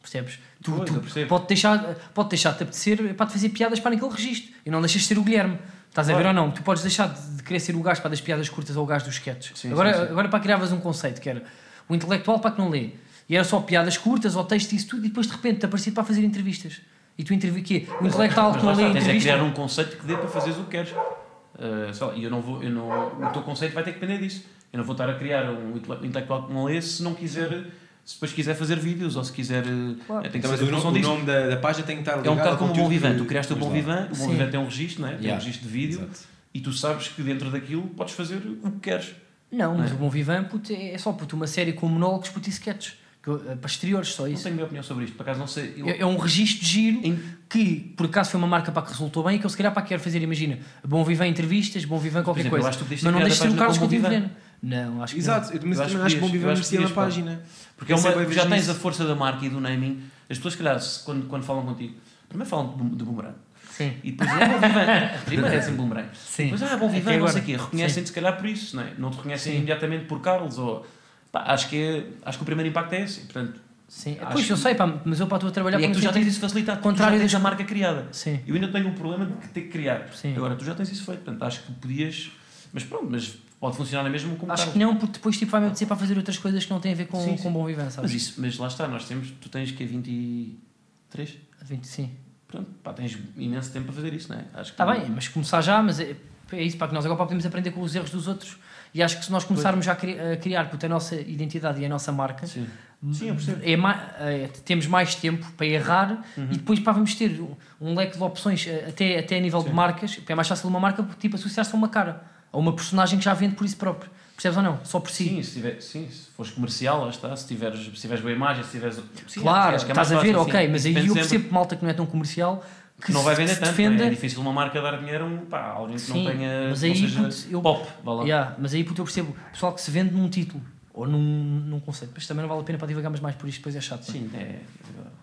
Percebes? Tu, Pois, tu pode deixar, pode deixar de te apetecer para te fazer piadas para naquele registro e não deixas de ser o Guilherme. Estás a ver ou não? Tu podes deixar de querer ser o gajo para das piadas curtas ou o gajo dos sketches. Sim, agora, sim, sim. agora para criavas um conceito que era o intelectual para que não lê. E era só piadas curtas ou texto e isso tudo, e depois de repente te aparecia para fazer entrevistas. E tu entrevi quê? O intelectual que não lê está, tens é criar um conceito que dê para fazeres o que queres. Uh, e eu não vou, eu não, o teu conceito vai ter que depender disso. Eu não vou estar a criar um intele- intelectual que não lê se não quiser, se depois quiser fazer vídeos ou se quiser. uh, Claro. tem que Então, mas fazer o, a nome, o disso. nome da, da página tem que estar É um ligado bocado como o Bom Vivan. que- Tu criaste o Bom lá. Vivan, o Bom Sim. Vivan tem um registro, não é? Tem um registro de vídeo Exato. e tu sabes que dentro daquilo podes fazer o que queres. Não, mas Não é? o Bom Vivan puto, é só puto, uma série com monólogos puto, e sketches. Que eh, para exteriores, só Não isso. tenho minha opinião sobre isto, por acaso não sei. eu- É é um registro de giro Em- que, por acaso, foi uma marca para que resultou bem e que eu se calhar para quero fazer, imagina, bom viver entrevistas, bom viver qualquer exemplo, coisa. que Mas não deixes a ter o página Carlos Coutinho. Não, acho que Exato, Eu também acho que que Bom acho merecia que na podias, pá. Porque é uma, bem já tens a força da marca e do naming. As pessoas, se calhar, quando, quando falam contigo, primeiro falam de, de boomerang. Sim. E depois, ah, bom vivan. [laughs] Primeiro é sempre boomerang. Sim. Depois, ah, bom Até vivan, não sei o quê. Reconhecem-te, se calhar, por isso, não é? Não te reconhecem Sim. imediatamente por Carlos. Ou, pá, acho, que é, acho que o primeiro impacto é esse. Portanto, Sim. Acho Pois, eu sei, pá, mas eu para estou a trabalhar e é que tu já tens isso facilitado. contrário tu já tens a marca criada. Sim. Eu ainda tenho o problema de ter que criar. Sim. Agora, tu já tens isso feito. Portanto, acho que podias... Mas pronto, mas pode funcionar na mesma como Acho Carlos. que não, porque depois tipo, vai-me apetecer para fazer outras coisas que não têm a ver com, Sim, com sim. bom viver, Mas, sabes? isso, mas lá está, nós temos... Tu tens que é 23? 20, sim. Pronto, pá, tens imenso tempo para fazer isso, não é? Acho Está bem, mas começar já, mas é, é isso, para que nós agora podemos aprender com os erros dos outros. E acho que se nós começarmos já a cri- a criar, porque a nossa identidade e a nossa marca, Sim. Sim, é ma- é, temos mais tempo para errar Uhum. e depois pá, vamos ter um, um leque de opções eh, até, até a nível de Sim. marcas, porque é mais fácil uma marca tipo, associar-se a uma cara, a uma personagem que já vende por isso próprio. Percebes ou não? Só por si. Sim, se, tiver, sim, se fores comercial, lá está. Se tiveres, se tiveres boa imagem, se tiveres. Sim, claro, acho que é estás a ver, ok, mas aí eu sempre. percebo malta que não é tão comercial que, não vai vender tanto. defenda. É? é difícil uma marca dar dinheiro a pá, alguém que Sim, não tenha. mas aí, não seja eu- pop, vá lá. Yeah, mas aí puto, eu percebo pessoal que se vende num título ou num, num conceito, mas também não vale a pena para divagarmos mais por isto, depois é chato. Sim, é.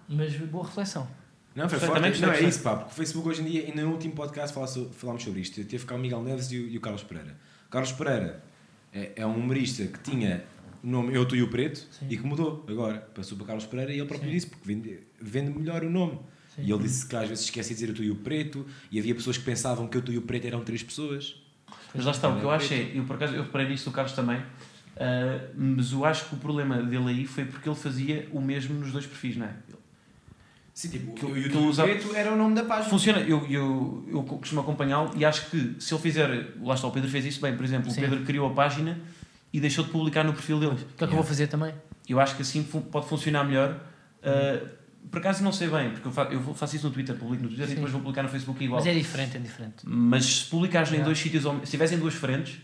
Mas boa reflexão. Não, foi forte. Não, é perfeito. isso, pá, porque o Facebook hoje em dia, ainda no último podcast falámos sobre isto, teve cá o Miguel Neves e o, e o Carlos Pereira. O Carlos Pereira é, é um humorista que tinha o nome Eu, Tu e o Preto Sim. e que mudou agora. Passou para Carlos Pereira e ele próprio Sim. disse, porque vende, vende melhor o nome. Sim. E ele disse que às vezes esquece de dizer Eu, Tu e o Preto e havia pessoas que pensavam que Eu, Tu e o Preto eram três pessoas. Mas lá está, o que eu acho é. Eu por acaso eu reparei nisso do Carlos também. ah, mas eu acho que o problema dele aí foi porque ele fazia o mesmo nos dois perfis, não é? Sim, tipo, Que- Eu, o que Tu e o usa- Preto era o nome da página. Funciona, eu, eu, eu costumo acompanhá-lo e acho que se ele fizer. Lá está, o Pedro fez isso bem, por exemplo, Sim. o Pedro criou a página e deixou de publicar no perfil dele. O que é que eu vou fazer também? Eu acho que assim pode funcionar melhor. Uh, por acaso não sei bem, porque eu, fa eu faço isso no Twitter, publico no Twitter Sim. e depois vou publicar no Facebook igual. Mas é diferente, é diferente. Mas se publicares em Yeah. dois sítios, se estiveres em duas frentes,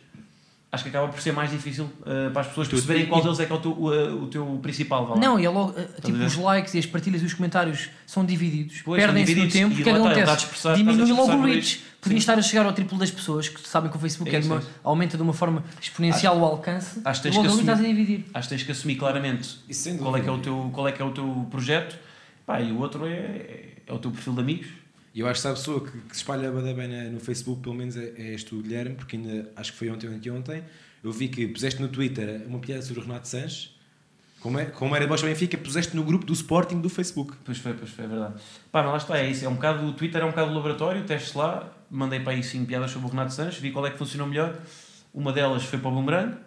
acho que acaba por ser mais difícil uh, para as pessoas Tu- perceberem e- qual deles é que é o teu, o, o teu principal. lá. Não, e é logo, a tipo, os likes e as partilhas e os comentários são divididos, perdem-se no tempo, e o que é que lá está, ele está a acontece? dispersar- Diminui logo o reach. no Podia Sim. estar a chegar ao triplo das pessoas, que sabem que o Facebook É é de isso, uma- é isso. aumenta de uma forma exponencial o alcance, Acho que tens logo que ali estás a dividir. Acho que tens que assumir claramente qual é, que é o teu, qual é que é o teu projeto pá, e o outro é, é o teu perfil de amigos. E eu acho que há pessoa que, que se espalha bem na- no Facebook, pelo menos é, és tu, Guilherme, porque ainda acho que foi ontem ou anteontem, eu vi que puseste no Twitter uma piada sobre o Renato Sanches, como, é, como era Bosch Benfica, puseste no grupo do Sporting do Facebook. Pois foi, pois foi, é verdade. Pá, mas lá está, é isso. É um bocado, o Twitter é um bocado laboratório, testes lá, mandei para aí 5 piadas sobre o Renato Sanches, vi qual é que funcionou melhor. Uma delas foi para o Boomerang,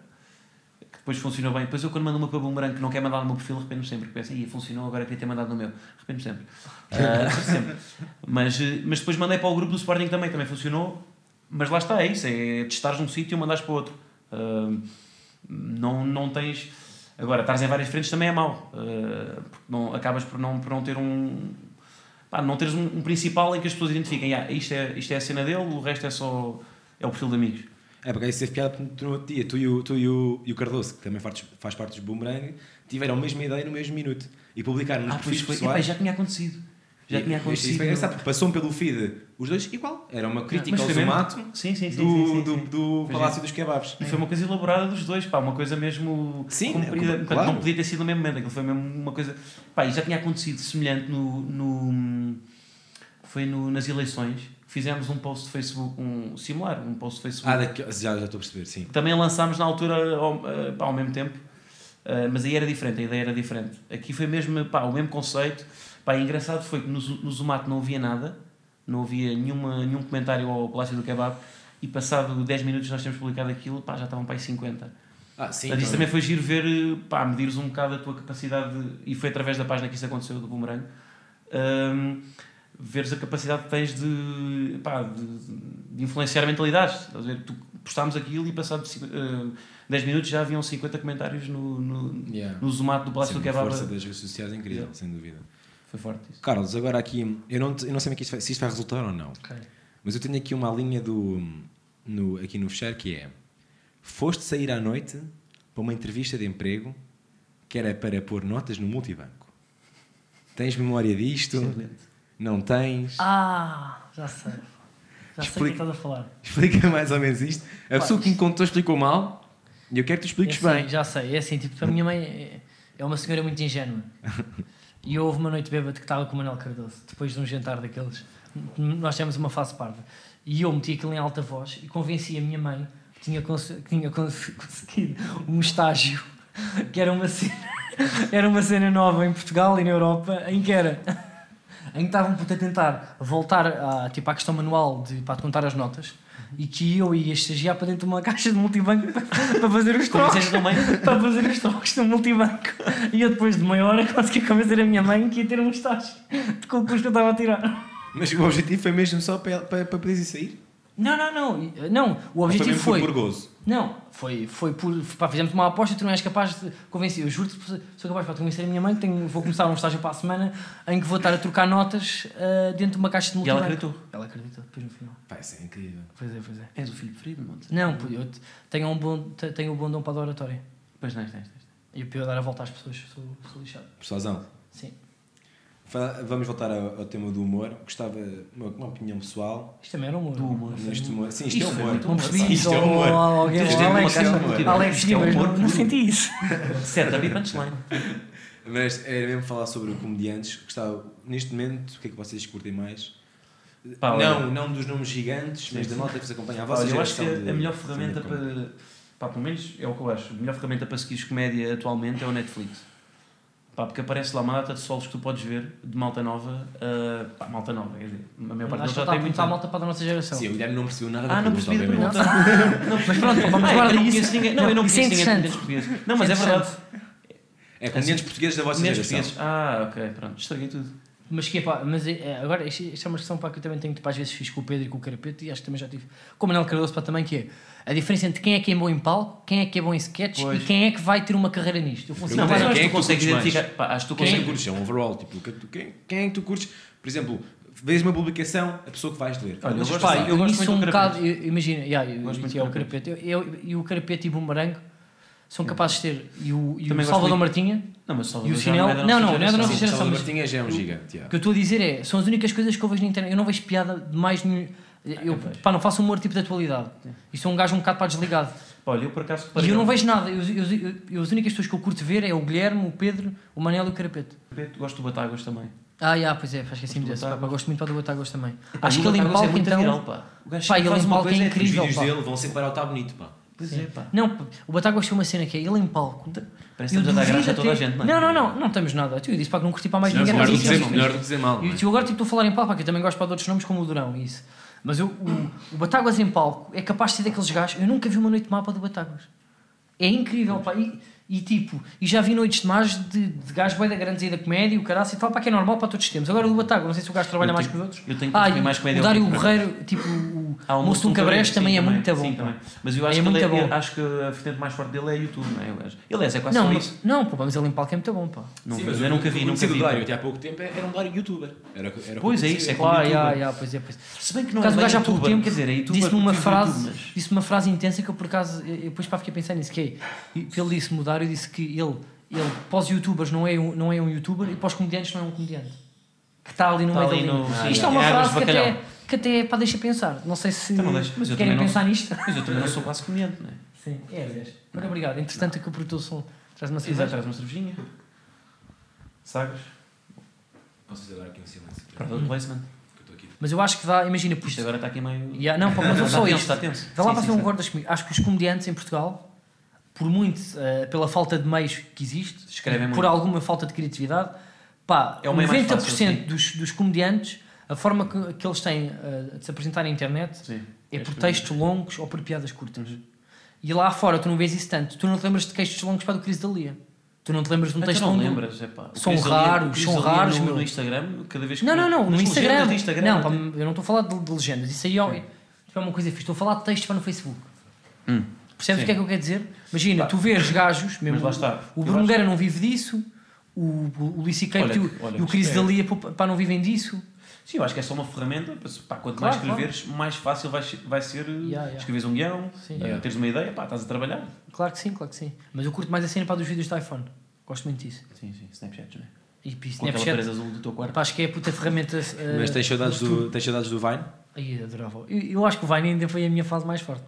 depois funcionou bem. Depois eu quando mando uma para o Boomerang que não quer mandar no meu perfil, arrependo-me sempre. Penso, ia funcionou, agora queria ter mandado no meu. Arrependo-me sempre. [laughs] Ah, sempre. Mas, eh, mas depois mandei para o grupo do Sporting também, também funcionou. Mas lá está, é isso, é testares num sítio e mandares para outro. Ah, não, não tens... Agora, estares em várias frentes também é mau. porque não, acabas por não, por não ter um... Pá, não teres um, um principal em que as pessoas identifiquem, ah, isto, é, isto é a cena dele, o resto é só... É o perfil de amigos. É, porque aí teve piada porque tu no outro dia, tu e o, tu e o, e o Cardoso, que também faz, faz parte dos Boomerang, tiveram a mesma ideia no mesmo minuto e publicaram nos Ah, perfis foi. Epá, pessoais. já tinha acontecido. Já E- tinha acontecido. Isso foi engraçado, passou pelo feed os dois igual. Era uma crítica Mas ao? Zumato Sim, sim, sim. do, do, do Palácio dos Kebabs. E foi uma coisa elaborada dos dois, pá, uma coisa mesmo Sim, comprida. é, Portanto, claro. não podia ter sido no mesmo momento, aquilo foi mesmo uma coisa. Pá, e já tinha acontecido semelhante no. no foi no, nas eleições. Fizemos um post de Facebook, um similar, um post de Facebook. Ah, daqui- já, já estou a perceber, sim. Também lançámos na altura ao, eh, pá, ao mesmo tempo, eh, mas aí era diferente, a ideia era diferente. Aqui foi mesmo pá, o mesmo conceito. Pá, engraçado foi que no, no Zumato não havia nada, não havia nenhuma, nenhum comentário ao Palácio do Kebab, e passado 10 minutos nós tínhamos publicado aquilo, pá, já estavam para aí 50. Ah, sim. Portanto, isso então- também foi giro ver, pá, medires um bocado a tua capacidade, de- e foi através da página que isso aconteceu, do Boomerang, hum, veres a capacidade que tens de, pá, de, de influenciar mentalidades. Estás a ver? Tu postámos aquilo e passado uh, 10 minutos já haviam 50 comentários no, no, Yeah. no Zomato do Palácio Sim, do a Kebab. força das redes sociais é incrível, Yeah. sem dúvida. Foi forte isso. Carlos, agora aqui, eu não, eu não sei isto vai- se isto vai resultar ou não, Ok. mas eu tenho aqui uma linha do, no, aqui no fechar que é: foste sair à noite para uma entrevista de emprego, que era para pôr notas no multibanco. Tens memória disto? Excelente. Não tens? Ah, já sei. Já sei o que Explica. estás a falar. Explica mais ou menos isto. A pessoa que me contou explicou mal e eu quero que tu expliques É assim, bem. Já sei, é assim, tipo, a minha mãe é- uma senhora muito ingênua. [laughs] E houve uma noite bêbada que estava com o Manuel Cardoso, depois de um jantar daqueles. Nós temos uma fase parva. E eu meti aquilo em alta voz e convenci a minha mãe que tinha, que tinha cons- [laughs] conseguido um estágio que era uma cena, [laughs] era uma cena nova em Portugal e na Europa, em que era em que estavam a tentar voltar à, tipo, à questão manual de, para contar as notas e que eu ia estagiar para dentro de uma [laughs] caixa de multibanco para, fazer os trocos para fazer os trocos [laughs] no multibanco. E eu depois de meia hora [laughs] consegui convencer a minha mãe que ia ter um estágio de concurso que eu estava a tirar. Mas o objetivo foi mesmo só para, para, para poderes ir sair? Não, não, não não, o objetivo mesmo foi, por gozo? não, foi, foi por pá, fizemos uma aposta tu não és capaz de convencer, eu juro-te que sou capaz de convencer a minha mãe que tenho, vou começar um estágio para a semana em que vou estar a trocar notas ah, dentro de uma caixa de E ela multibanco acreditou. ela acreditou depois no final Pá, isso é incrível. pois é, pois é És o filho preferido, monte. não, eu te- tenho um bom, te- tenho um bom dom para a oratória Pois não, tens, tens. e para eu dar a volta às pessoas sou, sou lixado Persuasão. sim Vamos voltar ao, ao tema do humor. Gostava, uma, uma opinião pessoal. isto também era humor Do humor. Neste humor. Sim, isto, Isto é humor. Não percebi Isto é ou- humor. alguém- Isto é uma Alex, caixa de Alex, Isto é humor não, senti isso. [laughs] Setup e punchline. Mas era mesmo falar sobre comediantes. Gostava, neste momento, o que é que vocês curtem mais? Pá, não, não dos nomes gigantes, mas Sim, da nota que vos acompanha. A vossa eu acho que a melhor ferramenta para. Pá, pelo menos é o que eu acho. A melhor ferramenta para seguires comédia atualmente é o Netflix. Pá, porque aparece lá uma data de solos que tu podes ver, de malta nova. ah, pá, malta nova, quer dizer, a maior parte deles já tem muito. perguntar a malta para a nossa geração. Sim, o Guilherme não percebeu nada Ah, da não percebi a pergunta, pergunta. Não, Mas pronto, vamos Ah, guardar eu não isso. conheço ninguém. Não, eu não Isso é conheço ninguém de interessante. comediantes portugueses. Não, mas é é verdade. É comediantes portugueses da vossa geração. portugueses. Ah, ok, pronto. Estraguei tudo. Mas que é pá, mas é, agora isto, isto é uma questão pá, que eu também tenho, tipo, às vezes fiz com o Pedro e com o Carapeto e acho que também já tive. Com o Manuel Cardoso pá, também, que é a diferença entre quem é que é bom em palco, quem é que é bom em sketch Pois. e quem é que vai ter uma carreira nisto. Eu consigo Não, mas Quem eu é que que tu consegues identificar. Pá, acho que tu Quem é que consegues. curtes? É um overall. Tipo, que quem, quem é que tu curtes? Por exemplo, vês uma publicação, a pessoa que vais ler. Olha, eu Mas gosto- Pá, eu, gosto isso muito um do bocado, Carapeto. eu- imagina, yeah, eu, Gosto muito que é do o Carapeto. Eu, eu- e o Carapeto e o Bumerangue são capazes de ter. E o, e o Salvador Martinha, Não, mas E o Salvador Sinel- é não, não, não é da nossa geração, Salvador Martinha já é um gigante. O que eu estou a dizer é, são as únicas coisas que eu vejo na internet. Eu não vejo piada de mais nenhum. Eu pois. pá, não faço humor tipo de atualidade. E sou um gajo um bocado para desligado. Olha, eu por acaso. E eu não vejo nada. Eu, eu, eu- as únicas pessoas que eu curto ver é o Guilherme, o Pedro, o Manel e o Carapeto. Gosto do Batáguas também. Ah, já, pois é, desse. pá, Batáguas. pá, gosto muito do Batáguas também. Acho que ele em é palco muito então. O gajo faz em uma palco é coisa Os incrível. vídeos pá. dele vão sempre para o tal bonito, pá. Pois é, pá. Não, o Batáguas tem uma cena que é ele em palco. Parece que estamos a dar graça a toda a gente, Não, não, não, não estamos nada. Eu disse para que não curti para mais ninguém. melhor do que é dizer- melhor que dizer mal. E é? tu agora tipo, estou a falar em palco, porque eu também gosto para outros nomes como o Durão e isso. Mas eu, o, o Batáguas em palco é capaz de ser daqueles gajos. Eu nunca vi uma noite de mapa do Batáguas. É incrível, pá. E, e tipo, e já vi noites de mais de, de gajos bem da grandes aí da comédia e o caralho e tal, para que é normal para todos os tempos. Agora o do Batáguas, não sei se o gajo trabalha Eu mais tenho- que os outros. Eu tenho que Ah, mais comédia. o Dário. Borreiro, tipo, o um Cabreste sim, também é muito bom. sim, pá. também. Mas eu acho É que ele é, bom. acho que a vertente mais forte dele é YouTube, não é? O gajo. Aliás, é quase Não, só mas, isso. não, pô, mas ele em palco é muito bom, pá. Não, Sim, mas mas eu o- nunca o vi, nunca vi. Dário até há pouco tempo era um Dário youtuber. Era, era Pois é isso, é como Claro, youtuber. já, já, pois é, pois é. Se bem que não Por acaso é o gajo há pouco youtuber, tempo quer dizer, é youtuber disse-me uma frase, disse uma frase intensa que eu por acaso eu, eu depois para fiquei a pensar nisso, que é, que ele disse mudar e disse que ele, ele para os youtubers não é, um, não é um youtuber e para os comediantes não é um comediante. Que está ali no Está meio ali da no- Isto é uma águas frase que até, bacalhau. Que até pá, deixa pensar. Não sei se Então não deixa, mas eu querem também não- pensar nisto. Mas eu também não sou quase comediante, não é? Sim, é. Muito obrigado. Entretanto, que o produtor som traz uma Exato, cerveja. traz uma cervejinha. Sagres. Posso fazer agora aqui um silêncio? Product placement. Que eu estou aqui. Mas eu acho que dá, imagina, por Isto agora está aqui meio. Yeah, não, mas não Está só isto. Está tenso. Vai lá Sim, para sim, ser um sim. gordas comigo. Acho que os comediantes em Portugal, por muito, eh, pela falta de meios que existe, Escrevem por muito. alguma falta de criatividade, pá, É o meio mais 90% fácil, sim. dos, dos comediantes, a forma que, que eles têm eh, de se apresentar na internet Sim. é É por textos longos ou por piadas curtas. Uhum. E lá fora tu não vês isso tanto. Tu não te lembras de textos longos para do Cris Dalia. Tu não te lembras de um texto não longo. lembras, é pá. O São raros, o são raros, no, meu. no Instagram, cada vez que. Não, não, não, no Instagram. Instagram não, até- pá, eu não estou a falar de, de legendas. Isso aí é, tipo, é uma coisa fixe. Estou a falar de textos para no Facebook. Hum. Percebes Sim. o que é que eu quero dizer? Imagina, Pá. tu vês gajos, mesmo Mas lá está. o Bruno Nogueira não vive disso, o, o, o. Olha e o, o Cris é- Dalia pá, não vivem disso. Sim, eu acho que é só uma ferramenta. Pá, quanto Claro, mais escreveres, mais fácil vai, ser- vai ser. Yeah, yeah. Escreveres um guião, Sim. eh, Yeah. teres uma ideia, pá, estás a trabalhar. Claro que sim, claro que sim. Mas eu curto mais a cena para dos vídeos do iPhone. Gosto muito disso. Sim, sim, Snapchat, não é? E aquela Snapchat, azul do teu quarto. pá, acho que é a puta ferramenta. eh, Mas tens saudades, do, tens saudades do Vine? Ai, adorava. Eu, eu acho que o Vine ainda foi a minha fase mais forte.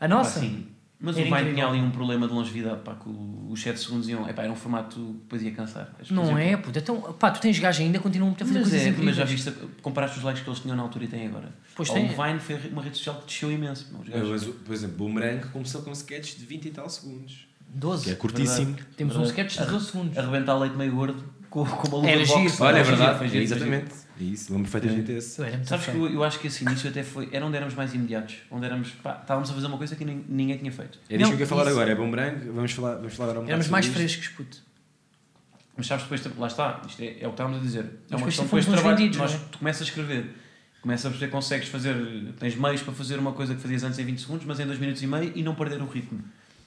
A nossa? sim. Mas Era o Vine tinha ali um problema de longevidade, pá, que os 7 segundos iam. Epá, era um formato que depois ia cansar. As não é, puta. Então, pá, tu tens gajos ainda, continuam a fazer Mas, coisas é, incríveis. mas já viste, comparaste os likes que eles tinham na altura e têm agora. Pois Ou tem. O Vine foi uma rede social que desceu imenso. Mas, por exemplo, Boomerang começou com sketches de 20 e tal segundos. 12. Que é curtíssimo. Temos um Verdade. sketch de 12 segundos. Arrebentar leite meio gordo com, com uma luva Era boxe. giro. Olha, é verdade. foi É giro, foi giro. exatamente. É isso, lembro perfeitamente esse. Isso era muito Sabes que eu, eu acho que esse início até foi. Era onde éramos mais imediatos. Onde éramos. Pá, estávamos a fazer uma coisa que nin- ninguém tinha feito. É disto Não, que eu ia falar isso- agora, é Boomerang. Vamos falar, vamos falar agora um Éramos mais frescos, puto. Mas sabes, depois. Lá está. Isto é, é o que estávamos a dizer. É uma questão depois de trabalho. vendidos, nós, é? Tu começas a escrever. Começas a perceber que consegues fazer. Tens meios para fazer uma coisa que fazias antes em 20 segundos, mas em 2 minutos e meio e não perder o ritmo.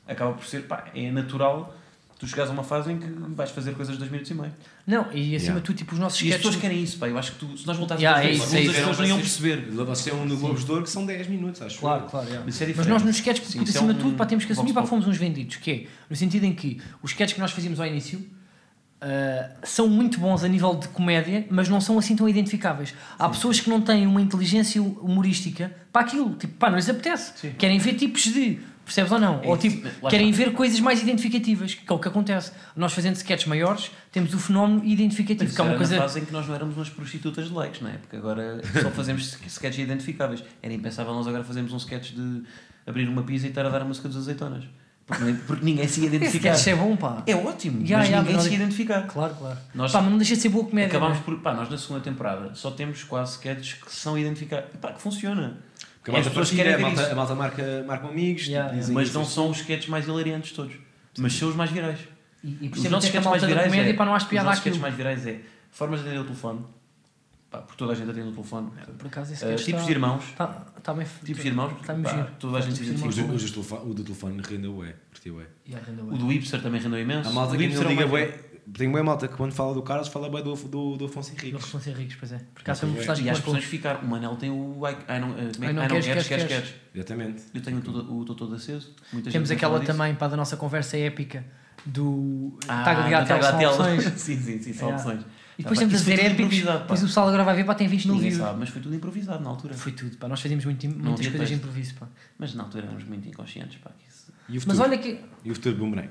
Acaba por ser. Pá, é natural. Tu chegares a uma fase em que vais fazer coisas de 2 minutos e meio. Não, e acima Yeah. de tudo, tipo, os nossos E as pessoas querem isso, pá. Eu acho que tu, se nós voltássemos Yeah, a é fazer isso, isso, é as pessoas não iam perceber. Vocês têm um no Globos de Ouro que são 10 minutos, acho Claro, claro. yeah. Mas é Mas nós nos sketches, Sim, é acima de um tudo, pá, temos que assumir pop. fomos uns vendidos. Que é, no sentido em que os sketches que nós fazíamos ao início ah, são muito bons a nível de comédia, mas não são assim tão identificáveis. Há pessoas que não têm uma inteligência humorística para aquilo. Tipo, pá, não lhes apetece. Sim. Querem ver tipos de. Percebes ou não? É ou tipo, lá querem está. ver coisas mais identificativas, que é o que acontece. Nós fazendo sketches maiores, temos o fenómeno identificativo, Isso que é uma coisa. fase em que nós não éramos umas prostitutas de likes, não é? Porque agora só fazemos sketches identificáveis. Era impensável nós agora fazermos um sketch de abrir uma pizza e estar a dar a música dos azeitonas. Porque, porque ninguém se [laughs] ia Esse identificar. sketch é bom, pá. É ótimo, Ya, mas ya, ninguém mas se ia identificar. Claro, claro. Nós Pá, mas não deixa de ser boa comédia. acabámos é? por. Pá, nós na segunda temporada só temos quase sketches que são identificados. Pá, que funciona. Porque a malta, As pessoas partilha, querem a malta, a malta marca, marca amigos, Yeah, tipo, dizem Mas isso. não são os sketches mais hilariantes todos. Mas são os mais virais. E, e Os percebo nossos a sketches mais virais comédia, é, pá, não os nossos sketches mais virais é formas de atender o telefone. Pá, porque toda a gente atende o telefone. Por acaso esse Uh, tipos está- de irmãos. Está tá bem Tipos de irmãos. Está pá, giro. Toda a gente se Os identifica. os o do telefone rendeu curtiu. Yeah, ainda O do Hipster também rendeu imenso. A malta o que não é o liga ué, tem ué malta que quando fala do Carlos fala bué do, do, do Afonso Henriques. costumam ser ricos, pois é. Por acaso foi uma E postagem E que as pessoas ficaram. O Manel tem o. Ai, ai, não, eh, como é que- não queres, queres, queres, queres. Exatamente. Eu tenho o Doutor todo aceso. Muita Temos gente aquela também, pá, da nossa conversa épica do Ah, Taga de do opções. [laughs] Sim, sim, sim, são opções. E depois Ah, pá, temos a dizer tudo épicos, depois o pessoal agora vai ver, pá, tem 20 mil views. sabe, mas foi tudo improvisado na altura. Foi tudo, pá, nós fazíamos muito, muitas coisas de improviso, pá. Mas na altura éramos muito inconscientes. Pá, que isso... E o futuro? Mas olha que... E o futuro boomerang?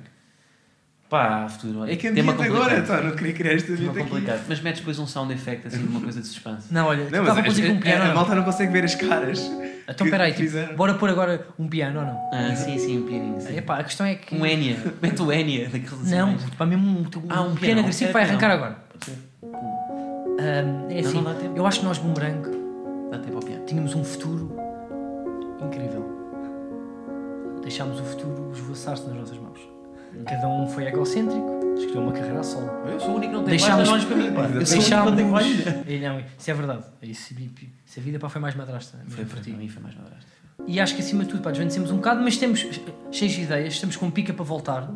Pá futuro. olha, É que tema ambiente complicado. agora, tá, não queria criar este Tema ambiente aqui. complicado. Mas metes depois um sound effect assim de uma coisa de suspense. Não, olha, Não, a a, conduzir com um a, piano, a, ou malta não consegue ver as caras. Então, peraí, tipo, bora pôr agora um piano ou não? Ah, sim, sim, um pianinho. sim. Epá, a questão é que... Um Enya. Mete o Enya. Daqueles assim Não, pá, mesmo um, um, Ah, um piano agressivo é vai arrancar agora. Pode ser. Ahm, é assim, não dá tempo. eu acho que nós, Boomerang, Dá tempo ao piano. tínhamos um futuro incrível. Deixámos o futuro esvoaçar-se nas nossas mãos. Cada um foi egocêntrico, escolheu uma carreira a solo. Eu sou o único que não tem Deixámos- pais, para mim, pá. Eu sou o único que não tem pais. Não, isso é verdade. Isso, isso a vida pá, foi mais madrasta. Foi, para ti. para mim foi mais madrasta. E acho que acima de tudo, pá, desvanecemos um bocado, mas temos cheios de ideias, estamos com pica para voltar.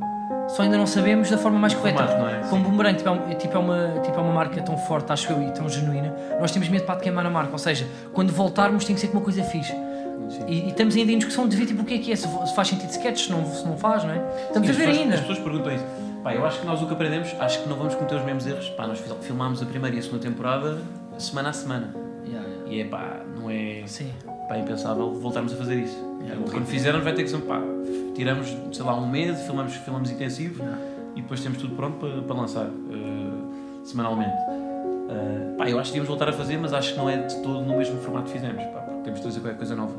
Só ainda não sabemos da forma mais correta. Formato, não é? Como. Boomerang tipo, é, um- tipo, é uma, tipo é uma marca tão forte, acho eu, e tão genuína, nós temos medo pá, de queimar a marca. Ou seja, quando voltarmos tem que ser com uma coisa fixe. E, e estamos ainda em discussão de ver tipo, o que é que é, se, faz sentido sketch, se não, se não faz, não é? Estamos Sim, a ver as pessoas, ainda. As pessoas perguntam isso. Pá, eu acho que nós o que aprendemos, acho que não vamos cometer os mesmos erros. Pá, nós fil- filmámos a primeira e a segunda temporada semana a semana. Yeah, yeah. E é pá, não é Sim. pá, impensável voltarmos a fazer isso. Yeah. Quando fizermos vai ter que ser, pá, tiramos, sei lá, um mês, filmamos, filmamos intensivo e depois temos tudo pronto para, para lançar eh, semanalmente. Eh, pá, eu acho que devíamos voltar a fazer, mas acho que não é de todo no mesmo formato que fizemos, pá, temos de fazer qualquer coisa nova.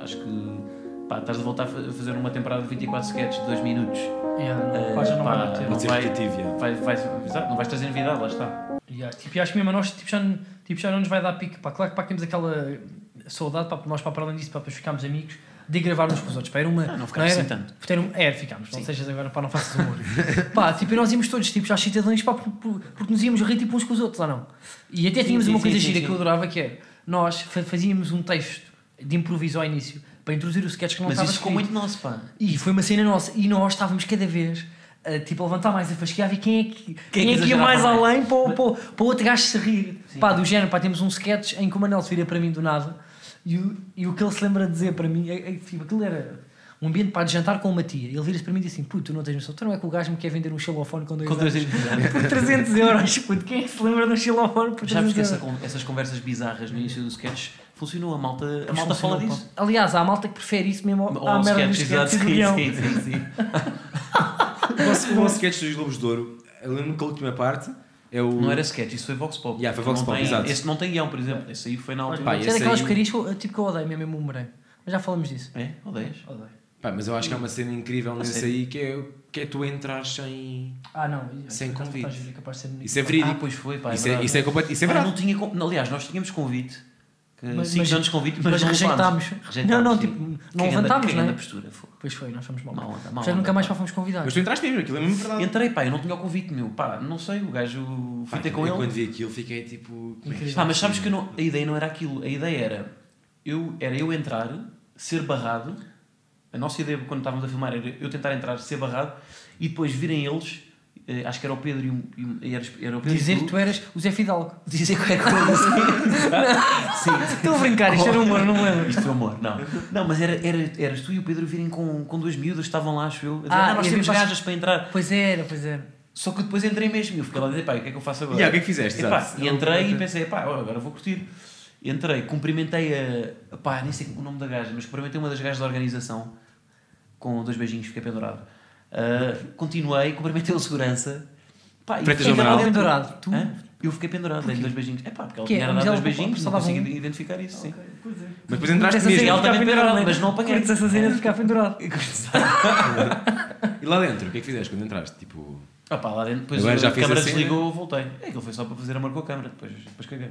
Acho que, pá, estás a voltar a fa- a fazer uma temporada de 24 sketches de 2 minutos. Yeah, não, Eh, pá, já não pá, vai não vai- repetitivo, yeah. Vai, vai, exato, não vais trazer novidade, lá está. Yeah, tipo, e acho que mesmo a nós tipo, já, não- tipo, já não nos vai dar pique. Pá. Claro que pá, temos aquela saudade, pá, porque nós pá, para além disso, pá, depois ficámos amigos, de gravar uns com os outros. Pá, era uma, Ah, não ficámos era, assim tanto. Porque Era, era, ficámos. Não sejas agora, pá, não faças humor. [laughs] pá, tipo, e nós íamos todos, tipo, já cidadãos, pá, por- por- porque nos íamos rir tipo uns com os outros, ou não? E até tínhamos sim, uma sim, coisa sim, gira sim. que eu adorava, que era, nós fa- fazíamos um texto de improviso ao início, para introduzir o sketch que não Mas estava isso ficou escrito. muito nosso, pá. E foi uma cena nossa. E nós estávamos cada vez a, tipo, a levantar mais a fasquear e quem é que, quem é que ia mais além para, o- para, para o outro gajo se rir. Sim. Pá, do género, pá, temos um sketch em que o Manel se vira para mim do nada e o, e o que ele se lembra de dizer para mim, é, é, tipo, aquilo era um ambiente para de jantar com uma tia. Ele vira-se para mim e diz assim: Puto, tu não tens noção, tu não é que o gajo me quer vender um xilofone com dois Com anos 300 euros. por [laughs] 300 euros. Puto, quem é que se lembra de um xilofone por 300 Sabes que essa essas conversas bizarras no início do sketch funcionou, a malta, a malta fala disso. Aliás, há a malta que prefere isso mesmo ao- Ou à merda dos sketch, sketches do sim, guião. sim, sim, [laughs] sketch dos Globos de Ouro, eu lembro que a última parte é o. Não era sketch, isso foi Vox Pop. Yeah, foi Vox Não Pop, tem- exato. Esse não tem guião, por exemplo. Esse aí foi na altura. Pá, Isso é esse daquelas aí- porcarias que eu- tipo que eu odeio mesmo, mesmo o Moreira. Mas já falamos disso. É? Odeias? Odeio. Pá, mas eu acho que há uma cena incrível A nesse sério? aí que é, que é tu entrar sem. Ah, não. Sem por acaso convite. é capaz de ser bonito. Isso é Ah, verídico. pois foi, pá. isso, é, verdade. isso é completo. Isso é Ah, verdade. não tinha, aliás, nós tínhamos convite. Mas- cinco mas- anos de convite, mas, Mas não rejeitámos. levámos. Não, não, tipo, não Que grande- levantámos, que não é? grande postura, foi. Pois foi, nós fomos mal. Mal onda, mal Já onda, nunca mais pá. fomos convidados. Mas tu entraste mesmo, aquilo é mesmo verdade. Entrei, pá, eu não tinha o convite, meu. Pá, não sei, o gajo fui Pá, ter com eu ele. quando vi aquilo fiquei tipo. é Pá, é mas sabes que não- a ideia não era aquilo. A ideia era eu, era eu entrar, ser barrado. A nossa ideia quando estávamos a filmar era eu tentar entrar, ser barrado e depois virem eles. eh, acho que era o Pedro e, o- e o- e eras- era o Pedro Dizer que tu, eras o Zé Fidalgo. dizer qualquer coisa assim. Sim. Estou a brincar, isto era humor, não me lembro. Isto é amor, não. Não, mas era, era, eras tu e o Pedro virem com, com duas miúdas, estavam lá, acho eu. dizer, Ah, Ah, nós temos gajas para entrar. Pois era, pois era. Só que depois entrei mesmo e eu fiquei lá a dizer, pá, o que é que eu faço agora? Yeah, o que é que fizeste? Epá, Exato. e entrei e pensei, pá, agora vou curtir. Entrei, cumprimentei a. pá, nem sei o nome da gaja, mas cumprimentei uma das gajas da organização com dois beijinhos, fiquei pendurado. Ah, continuei, cumprimentei o segurança. Pá, e Freitas fiquei pendurado? Tu? Hã? Eu fiquei pendurado, dei-lhe dois beijinhos. É pá, porque ela Que é? tinha Mas dado dois beijinhos, só não consigo um? identificar isso, sim. Mas depois entraste mesmo. ficar também pendurado, mas não apanhei. Curtes essa cena de ficar pendurado. [laughs] E lá dentro, o que é que fizeste quando entraste? Tipo. Ah pá, lá dentro, depois Agora já a fiz câmara a cena. desligou, voltei. É, aquilo foi só para fazer amor com a câmara, depois, depois caguei.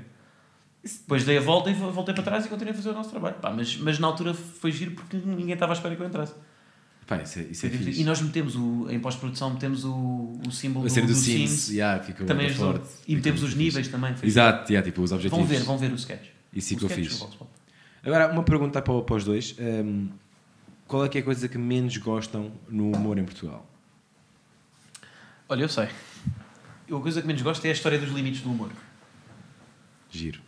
Depois dei a volta e vo- voltei para trás e continuei a fazer o nosso trabalho. Pá, mas, mas na altura foi giro porque ninguém estava à espera que eu entrasse. Pá, isso é, isso é e fixe. nós metemos, o, em pós-produção, metemos o, o símbolo A do, do do Sims, Sims. yeah, ficou também forte. E metemos os níveis também. fixe. Exato, yeah, tipo, os objetivos. Vão ver, vão ver o sketch. Isso O ficou sketch fixe. do Vox Pop. Agora, uma pergunta para, para os dois. Hum, qual é que é a coisa que menos gostam no humor em Portugal? Olha, eu sei. Eu, a coisa que menos gosto é a história dos limites do humor. Giro.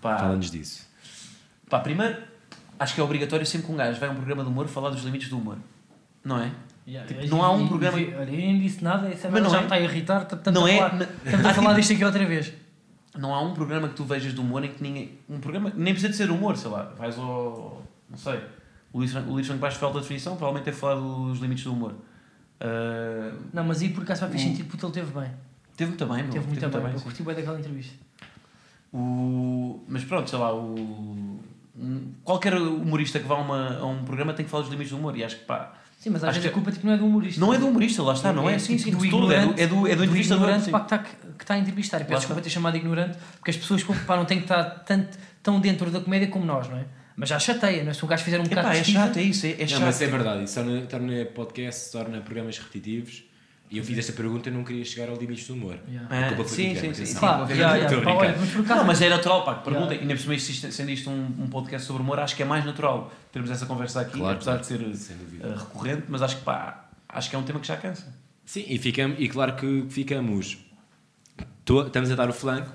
Fala-nos disso. pá, primeiro, acho que é obrigatório sempre que um gajo vai a um programa de humor falar dos limites do humor. Não é? Tipo, não há um programa- Olha, eu nem disse nada, essa Mas não já é- me está a irritar. Estamos não a é- falar, estamos a falar disto aqui outra vez. Não há um programa que tu vejas de humor em que ninguém. Um programa. Nem precisa de ser humor, sei lá. Vais ao. Não sei. O Luís Franco Baixo falta da definição, provavelmente é falar dos limites do humor. Ah, Não, mas aí por acaso faz O- sentido porque ele teve bem. teve muito bem, meu. Teve muito bem. Eu sim. curti bem daquela entrevista. O... Mas pronto, sei lá, o... um- qualquer humorista que vá a, uma- a um programa tem que falar dos limites do humor e acho que pá. Sim, mas às Acho vezes a que- culpa tipo, não é do humorista. Não é do humorista, lá está, não é? É Sim, tipo sim, do de tudo, é do, é do, é do do ignorante sim. pá, que está que está a entrevistar. E peço desculpa ter chamado ignorante, porque as pessoas pá, não têm que estar tanto, tão dentro da comédia como nós, não é? Mas já chateia, não é? Se um gajo fizer um bocado Epá, de é pesquisa- chato, é isso, é, é não, chato. mas é verdade. Isso torna, torna podcast, torna programas repetitivos. E eu fiz esta pergunta e não queria chegar ao limite do humor. Yeah. Ah, foi sim, sim, sim, atenção. Claro, yeah, yeah. Pá, olha, mas por acaso. Não, mas é natural, pá, que pergunta, Yeah. ainda por cima sendo isto um, um podcast sobre humor, acho que é mais natural termos essa conversa aqui, Claro, apesar de ser uh, recorrente, mas acho que pá, acho que é um tema que já cansa. Sim, e, ficamos, e claro que ficamos. to- estamos a dar o flanco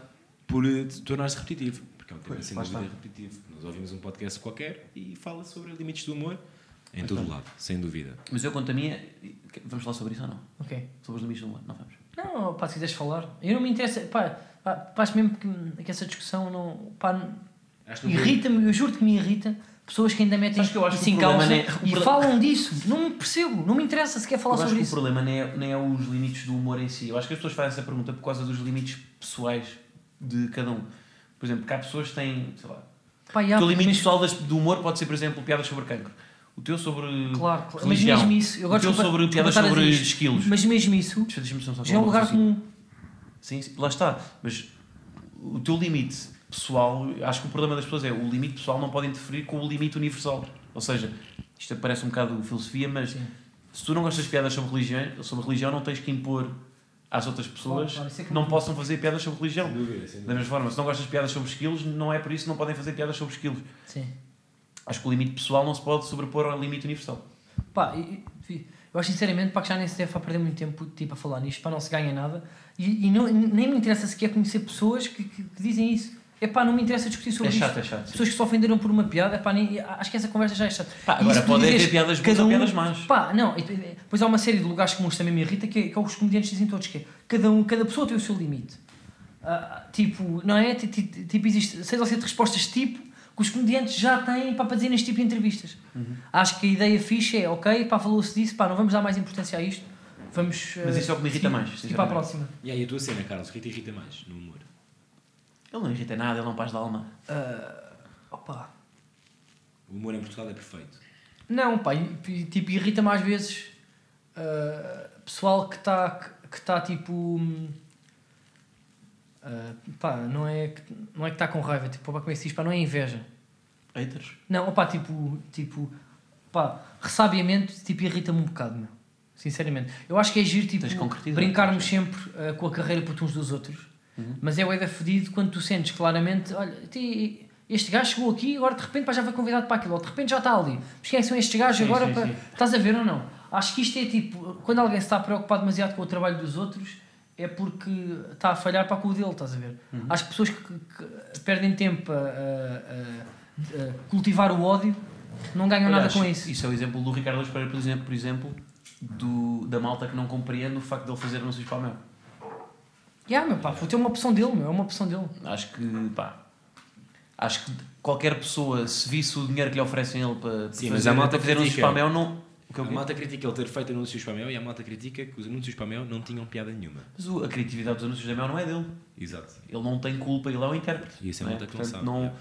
por eh, tornar-se repetitivo. Porque é um tema Pois, sem dúvida repetitivo. Nós ouvimos um podcast qualquer e fala sobre limites do humor em todo o lado, sem dúvida. Mas eu quanto a minha, vamos falar sobre isso ou não? Ok. Sobre os limites do humor, não vamos. Não, pá, se quiseres falar. Eu não me interessa. Pá, pá, pá, acho mesmo que, que essa discussão não. Pá, Acho irrita-me, eu juro que me irrita. Pessoas que ainda metem que eu acho isso que o em problema causa nem- o e falam disso. Não me percebo, não me interessa se quer falar eu acho sobre que isso. o problema nem é, nem é os limites do humor em si. Eu acho que as pessoas fazem essa pergunta por causa dos limites pessoais de cada um. Por exemplo, que há pessoas que têm, sei lá, Pá, o limite mas- pessoal do humor pode ser, por exemplo, piadas sobre cancro. O teu sobre Claro, claro. Mas religião. mesmo isso, eu o gosto teu de sobre piadas sobre esquilos. Mas mesmo isso Deixa- só já é um lugar assim. comum. Sim, sim, lá está. Mas o teu limite pessoal, acho que o problema das pessoas é o limite pessoal não pode interferir com o limite universal. Ou seja, isto parece um bocado filosofia, mas Sim. se tu não gostas de piadas sobre religião, sobre religião não tens que impor às outras pessoas Claro, claro, é que que não possam fazer piadas sobre religião. dúvida, sem Da mesma forma, se não gostas de piadas sobre esquilos, não é por isso que não podem fazer piadas sobre esquilos. Sim. Acho que o limite pessoal não se pode sobrepor ao limite universal. Pá, eu acho sinceramente pá, que já nem se deve a perder muito tempo tipo, a falar nisto, para não se ganha nada. E, e não- nem me interessa sequer conhecer pessoas que, que- que dizem isso. Epá, não me interessa discutir sobre É isto. chato, é chato. sim. Pessoas que se ofenderam por uma piada, epá, nem, acho que essa conversa já é chata. Pá, agora isso pode dizes, haver piadas boas cada ou um- piadas más. Pá, não, depois há uma série de lugares comuns que também me irrita, que é, que é os comediantes dizem todos, que é, cada, um, cada pessoa tem o seu limite. Ah, tipo, não é? Ti- ti- Tipo, existe seis ou sete respostas tipo que os comediantes já têm pá, para dizer neste tipo de entrevistas. Uhum. Acho que a ideia fixe é, ok, pá, falou-se disso, pá, não vamos dar mais importância a isto. Vamos. Mas isso é o que me irrita seguir- mais, sinceramente. para a próxima. E aí a tua cena, Carlos, o que é que te irrita mais no humor? Ele não irrita nada, ele não paz da alma. Ah, opa. O humor em Portugal é perfeito. Não, pá, e- e, tipo, irrita-me às vezes ah, pessoal que está que tá, tipo. Ah, pá, não é, que- não é que está com raiva, tipo, pá, como é que se diz? Pá, não é inveja. Haters? Não, opá, tipo, tipo, pá, ressabiamente, tipo, irrita-me um bocado, meu. Sinceramente. Eu acho que é giro, tipo, brincarmos sempre ah, com a carreira por uns dos outros. Uhum. Mas é o da fedido quando tu sentes claramente, olha, ti- este gajo chegou aqui agora de repente pá, já foi convidado para aquilo, ou de repente já está ali. Mas quem são estes gajos Sim, agora? sim, para... sim. Estás a ver ou não? Acho que isto é tipo, quando alguém se está preocupado demasiado com o trabalho dos outros, é porque está a falhar para com o dele, estás a ver? Uhum. Acho que pessoas que, que perdem tempo a, a- a- a cultivar o ódio não ganham nada Aliás, com isso. Isso é o exemplo do Ricardo Luz Pereira, por exemplo, por exemplo do, da malta que não compreende o facto de ele fazer anúncios para o meu. Yeah, meu pá, puto, é uma opção dele, meu, é uma opção dele. Acho que, pá, acho que qualquer pessoa, se visse o dinheiro que lhe oferecem a ele para, Sim, para mas fazer, há malta para fazer anúncios para o meu, não... O que é o A malta critica ele ter feito anúncios para a Mel e a malta critica que os anúncios para a Mel não tinham piada nenhuma. Mas o- a criatividade dos anúncios da Mel não é dele. Exato. Ele não tem culpa, ele é um intérprete. E isso é que não Portanto, sabe. não- é.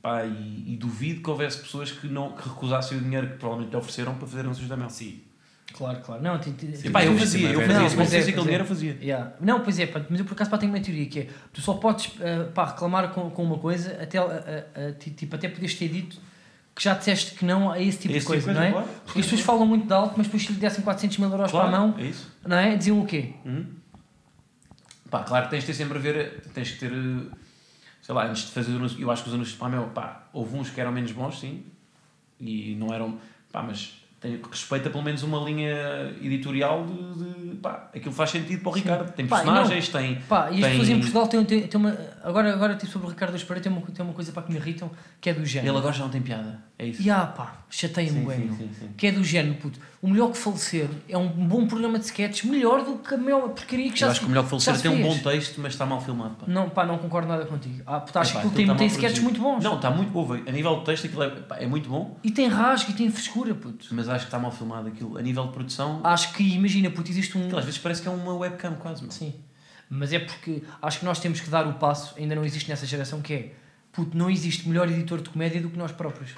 pá, e, e duvido que houvesse pessoas que, não, que recusassem o dinheiro que provavelmente lhe ofereceram para fazer anúncios da Mel. Sim. Claro, claro. Não, E ti- pá, eu fazia, eu é fazia. Se é, oferecesse aquele é. dinheiro, eu fazia. Yeah. Não, pois é, pá, mas eu por acaso pá, tenho uma teoria que é tu só podes uh, pá, reclamar com, com uma coisa até, uh, uh, uh, ti- tipo, até poderes ter dito que já disseste que não a esse tipo Esse de coisa, tipo não é? claro. Porque as pessoas falam muito de alto, mas depois se lhe dessem 400 mil euros para a mão, é isso. não é? Diziam o quê? Uhum. Pá, claro que tens de ter sempre a ver, tens que ter, sei lá, antes de fazer os anúncios, eu acho que os anúncios de Pamel, pá, houve uns que eram menos bons, sim, e não eram, pá, mas tem, respeita pelo menos uma linha editorial de, de pá, aquilo faz sentido para o Sim. Ricardo, tem Pá, e personagens, tem, Pá, e as Tem- pessoas em Portugal têm, têm, têm uma. Agora, agora tipo, sobre o Ricardo Espera tem uma, tem uma coisa para que me irritam que é do ele género. agora já não tem piada, é isso. E ah, pá, chateia-me Sim, bem, sim, sim, sim. Que é do género, puto. O melhor que falecer é um bom programa de sketches, melhor do que a maior porcaria que já Eu acho se- que o melhor que falecer tem um bom texto, mas está mal filmado, pá. Não, pá, não concordo nada contigo. Ah, puto, acho Epá, que aquilo aquilo tem, tem sketches muito bons. Não, está muito, ouve, a nível de texto aquilo é, pá, é muito bom, E tem rasgo e tem frescura, puto. mas acho que está mal filmado aquilo, a nível de produção, Acho que, imagina, puto, existe um. Aquilo às vezes parece que é uma webcam quase, meu. Sim. Mas é porque acho que nós temos que dar o passo, ainda não existe nessa geração, que é. Puto, não existe melhor editor de comédia do que nós próprios.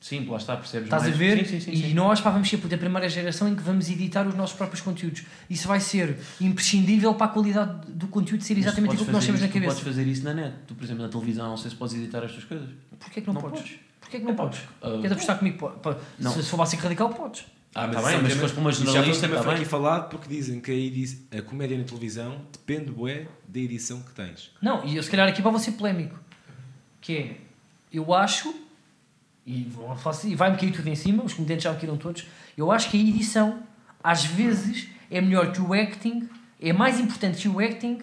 Sim, lá está, percebes Estás a mais. ver? Sim, sim, sim, e sim. nós pá, vamos ser puto, a primeira geração em que vamos editar os nossos próprios conteúdos. Isso vai ser imprescindível para a qualidade do conteúdo ser tu exatamente aquilo que nós temos na isso- Tu cabeça. podes fazer isso na net. Tu, por exemplo, na televisão, não sei se podes editar estas coisas. Porquê que não, Não podes? podes. Porquê que não Epá, podes? ah, Queres apostar comigo? Não. Se, se for básico radical, podes. Ah, mas tá bem, é um mas para uma isso já foi um jornalista, tá foi bem. aqui falado porque dizem que a, edi- a comédia na televisão depende, bué, da edição que tens. Não, e eu se calhar aqui vou ser polémico. Que é, eu acho, e, assim, e vai-me cair tudo em cima, os comediantes já me caíram todos, eu acho que a edição, às vezes, é melhor que o acting, é mais importante que o acting,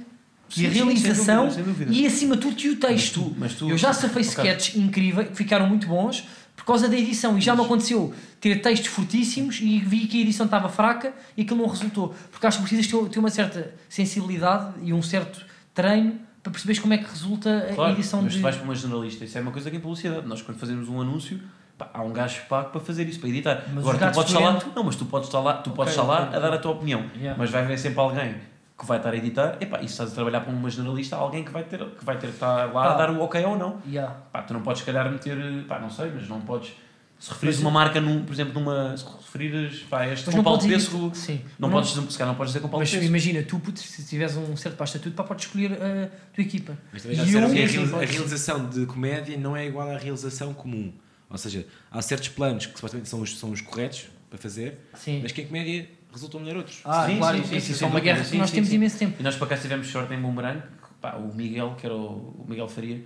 que Sim, a sim, sem realização dúvida, sem dúvida. e acima de tudo que o Mas texto. tu, mas tu, Eu já safei Ok. sketches incríveis, que ficaram muito bons, por causa da edição. E já me aconteceu ter textos fortíssimos e vi que a edição estava fraca e aquilo não resultou. Porque acho que precisas ter, uma certa sensibilidade e um certo treino para perceberes como é que resulta a Claro, edição mas de... vais para uma jornalista, isso é uma coisa que é publicidade. Nós, quando fazemos um anúncio, pá, há um gajo pago para fazer isso, para editar. Mas Agora, tu podes estar lá, doentes- não, mas tu podes estar lá, tu podes Ok, estar lá ok, a dar a tua opinião. Yeah. Mas vai haver sempre alguém que vai estar a editar. Epá, e se estás a trabalhar para uma jornalista, alguém que vai ter que, vai ter que estar lá Pá. a dar o ok ou não. Yeah. Pá, tu não podes, se calhar, meter. Pá, não sei, mas não podes. Se referires Mas- uma marca, num, por exemplo, numa. Se referires. Pá, este Mas com não Paulo Pesco. Sim. Não, Mas podes se calhar não podes dizer com Paulo Mas Pesco. imagina, tu, puto, se tiveres um certo para estatuto, pá, podes escolher a tua equipa. Mas também já E disseram que a, a realização de comédia não é igual à realização comum. Ou seja, há certos planos que supostamente são os, são os corretos para fazer, Sim. mas que em comédia resultam melhor outros. Ah, Sim, claro, sim, isso, sim, isso sim, é sem uma guerra sim, que nós sim, temos sim. imenso tempo. E nós para cá tivemos sorte em Boomerang, pá, o Miguel, que era o, o Miguel Faria,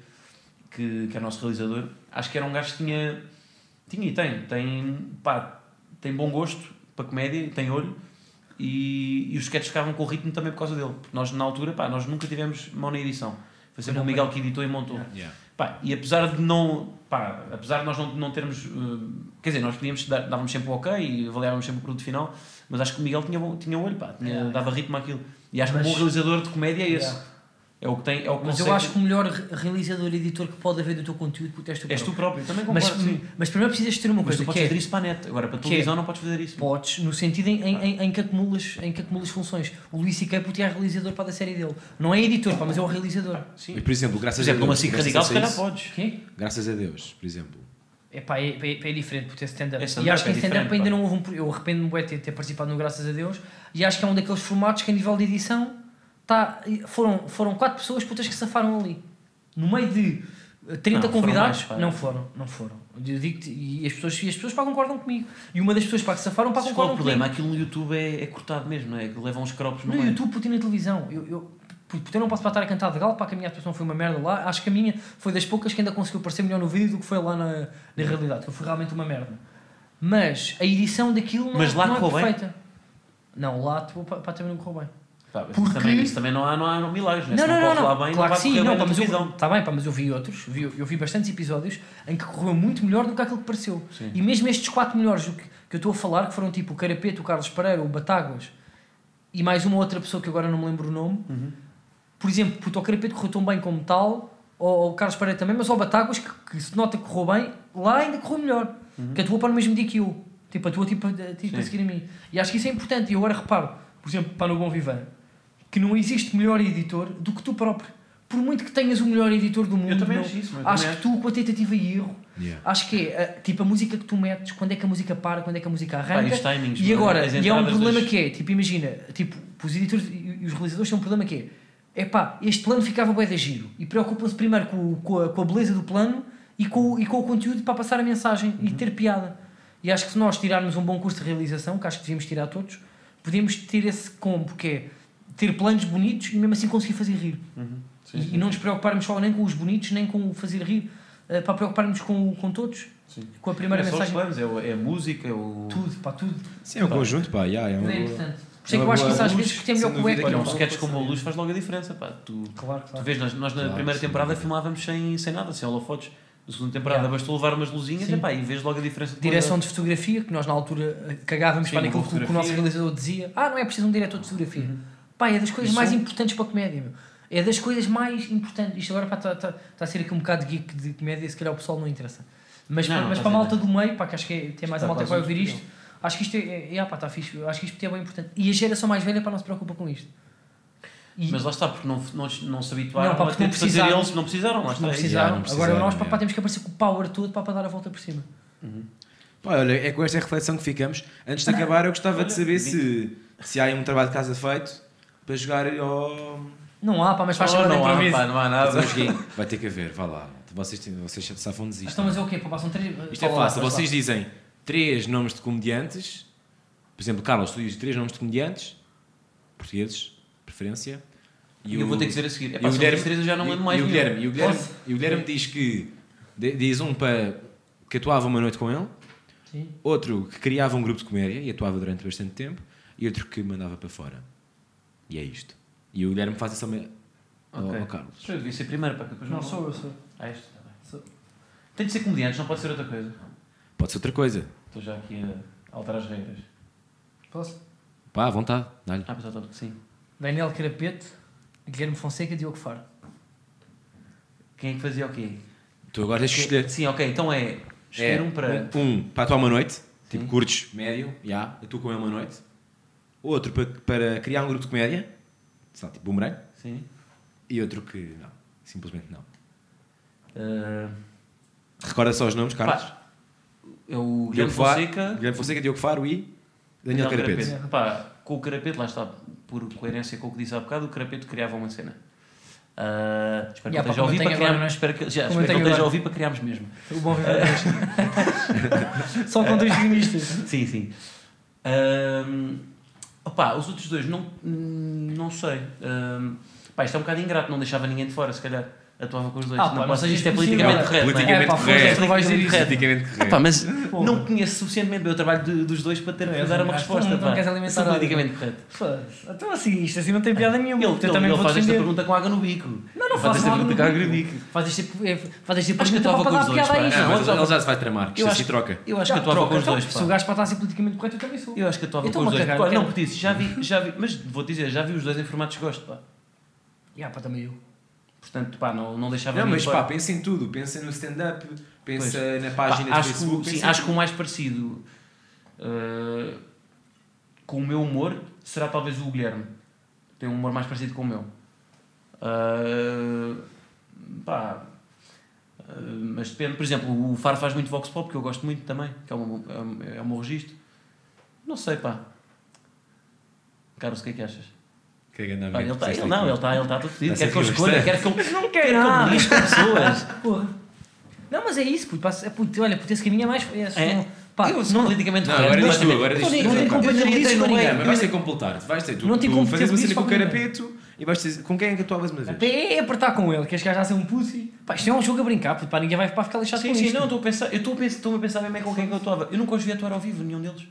que, que é o nosso realizador, acho que era um gajo que tinha, tinha e tem, tem, pá, tem bom gosto para comédia, tem olho, e, e os sketches ficavam com o ritmo também por causa dele, porque nós na altura, pá, nós nunca tivemos mão na edição. Foi sempre o Miguel que editou e montou. Yeah. Pá, e apesar de não. Pá, apesar de nós não, não termos. uh, quer dizer, nós podíamos dar, dávamos sempre o ok e avaliávamos sempre o produto final, mas acho que o Miguel tinha, bom- tinha olho, pá, tinha, Yeah. dava ritmo àquilo. E acho que Mas- um bom realizador de comédia é esse. Yeah. É o que tem. É o que Mas eu consegue- acho que o melhor re- realizador e editor que pode haver do teu conteúdo puto, és tu És tu próprio. próprio, também Mas, sim. mas primeiro precisas ter uma Mas coisa tu podes que é, fazer isso para a net. Agora, para a que é- televisão não podes fazer isso. Podes, no sentido em, em, em, em que acumulas, em que acumulas funções. O Luís C.K. puto, é realizador para da série dele. Não é editor, pá, mas é o realizador. Sim. Mas, por exemplo, Por graças exemplo, a Deus. SIC tiveste radical, se a calhar podes. Quê? Graças a Deus, por exemplo. É pá, é, é, é diferente por ter stand-up. É e acho que é em stand-up ainda não houve um. Eu arrependo-me de ter, ter participado no Graças a Deus. E acho que é um daqueles formatos que, a nível de edição, tá, foram, foram quatro pessoas putas que safaram ali. No meio de eh, 30 Não, foram convidados, mais, pá. não foram, não foram. Eu digo-te, e as pessoas, e as pessoas pá, concordam comigo. E uma das pessoas pá, que safaram pá, Qual é concordam o problema? comigo. Aquilo no YouTube é, é cortado mesmo, não é? Levam uns crops no No meio. YouTube, puto, e na televisão. Eu, eu, puto, eu não posso para estar a cantar de galo, para que a minha atuação foi uma merda lá. Acho que a minha foi das poucas que ainda conseguiu parecer melhor no vídeo do que foi lá na, na realidade, que foi realmente uma merda. Mas a edição daquilo não, Mas lá não é correu bem? perfeita. Não, lá pá, pá, também não correu bem. Porque- isso, também, isso também não há, não há milagres, né? Não, não, não, não, bem, claro não que vai sim, correr não, mas eu, tá bem, pá, mas eu vi outros, vi, eu vi bastantes episódios em que correu muito melhor do que aquilo que pareceu. Sim. E mesmo estes quatro melhores que, que eu estou a falar, que foram tipo o Carapeto, o Carlos Pereira, o Batáguas e mais uma outra pessoa que agora não me lembro o nome, Uhum. Por exemplo, puto, o Carapeto correu tão bem como tal, ou o Carlos Pereira também, mas ao Batáguas, que, que se nota que correu bem, lá ainda correu melhor. Que atuou para no mesmo dia que eu. Tipo, atuou tipo, tipo a Sim. seguir a mim. E acho que isso é importante. E agora reparo, por exemplo, para no Bom Vivan, que não existe melhor editor do que tu próprio. Por muito que tenhas o melhor editor do mundo, Eu também não- acho isso, acho que tu, com a tentativa e erro, Yeah. acho que é uh, tipo a música que tu metes, quando é que a música para, quando é que a música Pá, e arranca. timings, E agora, e é um problema das- que é, tipo, imagina, tipo, os editores e os realizadores têm um problema que é, é pá, este plano ficava bem de giro e preocupam-se primeiro com, com, a, com a beleza do plano e com, o- e com o conteúdo para passar a mensagem e Uhum. ter piada. E acho que se nós tirarmos um bom curso de realização, que acho que devíamos tirar todos, podemos ter esse combo, que é ter planos bonitos e mesmo assim conseguir fazer rir. Uhum. Sim, E, sim. e não nos preocuparmos só nem com os bonitos, nem com o fazer rir, eh, para preocuparmos com, com todos, Sim. com a primeira é só os mensagem. planos, é, o- é a música, é o... Tudo, pá, tudo. Sim, é um Pá. conjunto, pá. Yeah, é uma é importante. Por isso é é que eu acho que isso às vezes que é sem melhor que o dúvida eco. que Olha, um sketch como o Luz faz logo a diferença, pá. Tu, Claro, tu claro. vês, nós, nós na Claro, primeira sem temporada filmávamos sem, sem nada, sem holofotes. Na segunda temporada Yeah. bastou levar umas luzinhas Sim. e, pá, e vês logo a diferença. de Direção de fotografia, que nós na altura eh, cagávamos Sim, para boa que, o- nosso realizador dizia. Ah, não é preciso um diretor de fotografia. Uhum. Pá, é das coisas Isso- mais importantes para a comédia, meu. É das coisas mais importantes. Isto agora está tá, tá a ser aqui um bocado geek de comédia, se calhar o pessoal não interessa. Mas, Não, para, não, mas para a a malta do meio, pá, que acho que é, tem mais a malta que vai ouvir isto, acho que isto é, é, é pá, está fixe. Acho que isto é bem importante. E a geração mais velha, pá, não se preocupa com isto. E Mas lá está, porque não, não, não se habituaram Não, pá, a porque ter não de fazer precisaram. eles, não precisaram, lá está. não é precisaram. não precisaram, Agora nós, pá, é. pá, temos que aparecer com o power todo pá, para dar a volta por cima. Pá, olha, é com esta reflexão que ficamos. Antes de acabar, eu gostava Olha, de saber se, se há aí um trabalho de casa feito para jogar ao. Não há, pá, mas faz Oh, de não há, pá, não há é um nada. Vai ter que haver, vá lá. Vocês, vocês safam de Então, mas é o quê? Pá, passam três... Isto é fácil. Vocês dizem três nomes de comediantes. Por exemplo, Carlos, tu dizes três nomes de comediantes portugueses, preferência. E eu vou ter que dizer a seguir. É e pá, o Guilherme, três, eu já não lembro mais e o. Guilherme, e o Guilherme, e o Guilherme diz que diz um para que atuava uma noite com ele, Sim. outro que criava um grupo de comédia e atuava durante bastante tempo, e outro que mandava para fora. E é isto. E o Guilherme faz isso ao, me- ao- Ok. ao Carlos. Eu devia ser primeiro, pá, que depois Não, sou eu, sou. Ah, este? Tá bem. Sou- Tem de ser comediantes, não pode ser outra coisa. Pode ser outra coisa. Estou já aqui a alterar as regras. Posso? Pá, à vontade. Dá-lhe. Ah, mas eu sim. Daniel Carapete, Guilherme Fonseca, Diogo Faro. Quem é que fazia o quê? Tu agora tens que escolher. Sim, ok, então é escolher É, um para. Um para atuar uma noite, tipo Sim. curtos, médio, já, eu estou com ele uma noite. Outro para, para criar um grupo de comédia, sei lá, tipo boomerang. Sim. E outro que não, simplesmente não. Ah, Recorda só os nomes, Carlos. pá, é o Guilherme Fonseca. Guilherme Fonseca, Diogo Faro e Daniel Carapete. Pá, com o Carapete, lá está, por coerência com o que disse há bocado, o Carapete criava uma cena. Ah, espero que Yeah, ele esteja a ouvir para criarmos. não é? Espero que, já, espero ele esteja a ouvir para criarmos mesmo. O bom [laughs] Só com dois guionistas. Sim, sim. Ahm, opá, os outros dois, não, não sei. Ahm, pá, isto é um bocado ingrato, não deixava ninguém de fora, se calhar. Atuava com os dois. Ah, não pá, não posso, sejas isto é politicamente correto. não é? Politicamente É, pá, correto. não vais dizer isso. Politicamente Ah, correto. pá, mas Porra. não conheço suficientemente bem o trabalho de- dos dois para ter É, que dar um uma resposta. não- não pá. queres alimentar Sou nada. politicamente correto. Foda-se. Então assim, isto assim não tem piada nenhuma. Ele, ele, também ele faz esta defender. pergunta com água no bico. Não, não Faz faço esta pergunta com água no no bico. bico. Faz faz Acho que eu pergunta com dar os dois, piada a pá. isto. Não, mas Outra- ele já se vai tramar, que isto acho assim troca. Eu acho que Ah, atuava com os dois. Se o gajo para estar a ser politicamente correto, eu também sou. Eu acho que atuava com os dois. Não, disse, já vi, já vi, mas vou dizer, já vi os dois em formatos de gosto, pá. Ya, pá, também eu. Portanto, pá, não, não deixava Não, mas pá, pensa em tudo. Pensa no stand-up, pensa Pois. na Pá, página de que, Facebook. o- sim, acho que o mais parecido uh, com o meu humor será talvez o Guilherme. Tem um humor mais parecido com o meu. Uh, pá, uh, mas depende, por exemplo, o Faro faz muito vox pop, que eu gosto muito também, que é meu, é é o meu registro. Não sei, pá. Carlos, o que é que achas? Que é Pá, ele tá, disseste ele, não, ele está ele tá todo fedido. Está Quer que eu escolha, quer que eu, Não quer que eu nada. me lixe com pessoas. Porra. Não, mas é isso, puto. passa- é, puto, olha, puto, esse caminho é mais. É, É? não- pá, eu sou não, politicamente Não, correto, agora diz tu, agora diz Não tu. não tem eu treino com ninguém. Mas vais ter que completar. Vais ter, tu, Não tem como fazes uma cena com o carapeto e vais ter, com quem é que atuavas uma vez? É apertar com ele, que este gajo já ser um pussy. Pá, isto é um jogo a brincar, puto, pá, ninguém vai ficar lixado Sim, com sim, isto. não, estou a pensar, eu estou a pensar, estou a pensar mesmo é com quem que eu atuava. Eu nunca os vi atuar ao vivo, nenhum deles.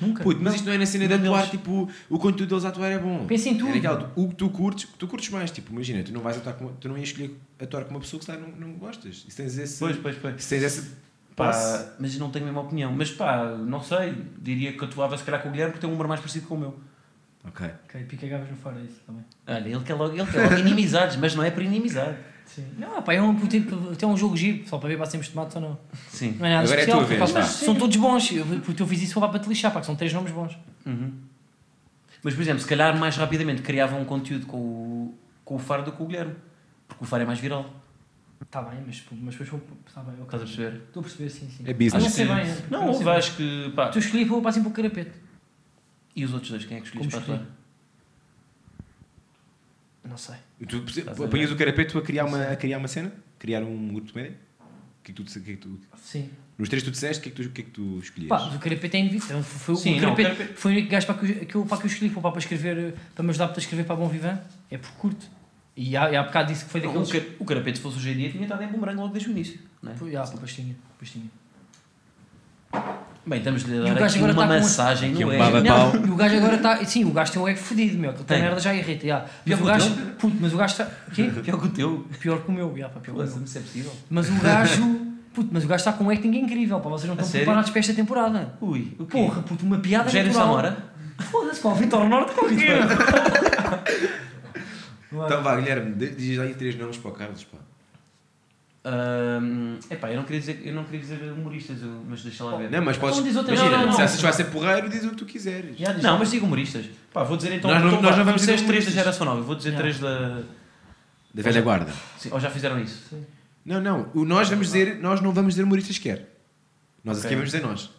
Nunca. Puto, mas isto não é na cena de Não, atuar, eles- tipo, o conteúdo deles a atuar é bom. Pensa em tudo. É naquela, o que tu curtes, o que tu curtes mais, tipo, imagina, tu não vais atuar com, tu não ias escolher atuar com uma pessoa que se não, não gostas. E se tens esse, Pois, pois, pois. se tens esse Pá, mas não tenho a mesma opinião. Mas pá, não sei, diria que atuava se calhar com o Guilherme porque tem um humor mais parecido com o meu. ok. Ok, pica gavas no fora, é isso também. Olha, ele quer logo, ele quer logo [laughs] inimizades, mas não é por inimizade. Sim. Não, pá, é um, é um jogo giro, só para ver se temos tomates ou não. Sim. Não é nada Agora é a especial, tua vez, pá, são todos bons. Eu, puto, eu fiz isso só para te lixar, pá, que são três nomes bons. Uhum. Mas, por exemplo, se calhar mais rapidamente criava um conteúdo com o, com o Faro do que com o Guilherme. Porque o Faro é mais viral. Está bem, mas, mas depois vou. Está bem, ok. Estás a perceber? Estou a perceber, sim, sim. É business. Não Acho sei que- bem. é, porque Não, sei acho que. Pá. Tu escolhi para passar para o carapete. E os outros dois, quem é que escolhes Como para escolhi? atuar? Não sei. Tu Estás a apanhas ver? o carapeto a criar, uma, a criar uma cena? Criar um grupo de comédia? O que é que tu, o que é que tu, Sim. nos três tu disseste, o que é que tu, o que é que tu escolhias? Pá, mas o carapete é indivíduo. Foi, Sim, o não, o carapete Carapete- foi o único gajo para que, eu- que eu, para que eu escolhi para, para escrever, para me ajudar para escrever para Bom Vivan. É por curto. E há, e há bocado disse que foi O, daqueles. car- o Carapete, se fosse hoje em dia, tinha estado em bumerangue logo desde o início. Não é? Foi, ah, depois tinha. Depois tinha. Bem, estamos de o dar aqui agora uma com- massagem no um ego. baba- Não, e o gajo agora está. Sim, o gajo tem um ego fodido, meu. Aquela Tem. merda já irrita. já. Pior Mas que o gajo. teu? Puto, mas o gajo está. Quê? Pior que o teu. Pior que o meu, já, pá, pior que o meu. Pô, se é possível. Mas o gajo. Puto, mas o gajo está com um acting incrível, pá. Vocês não A estão sério? preparados para esta temporada. Ui, o quê? Porra, puto, uma piada Rogério natural. Samora? Foda-se, pá, o Vitor Norte com o quê? [laughs] Então vá, Guilherme, di- diz aí três nomes para o Carlos, pá. Ahm, epá, eu não queria dizer, eu não queria dizer humoristas, mas deixa lá ver. Não, mas podes. Então diz outra- Imagina, não, não, se não. achas que vai ser porreiro, diz o que tu quiseres. Já, Não, mas digo humoristas. Pá, vou dizer então. Nós não- então, nós não vamos dizer três da geração nova, vou dizer Já. três da. Da velha guarda. Sim, ou já fizeram isso? Sim. Não, não. O nós vamos dizer, nós não vamos dizer humoristas sequer. Nós Ok. aqui vamos dizer nós.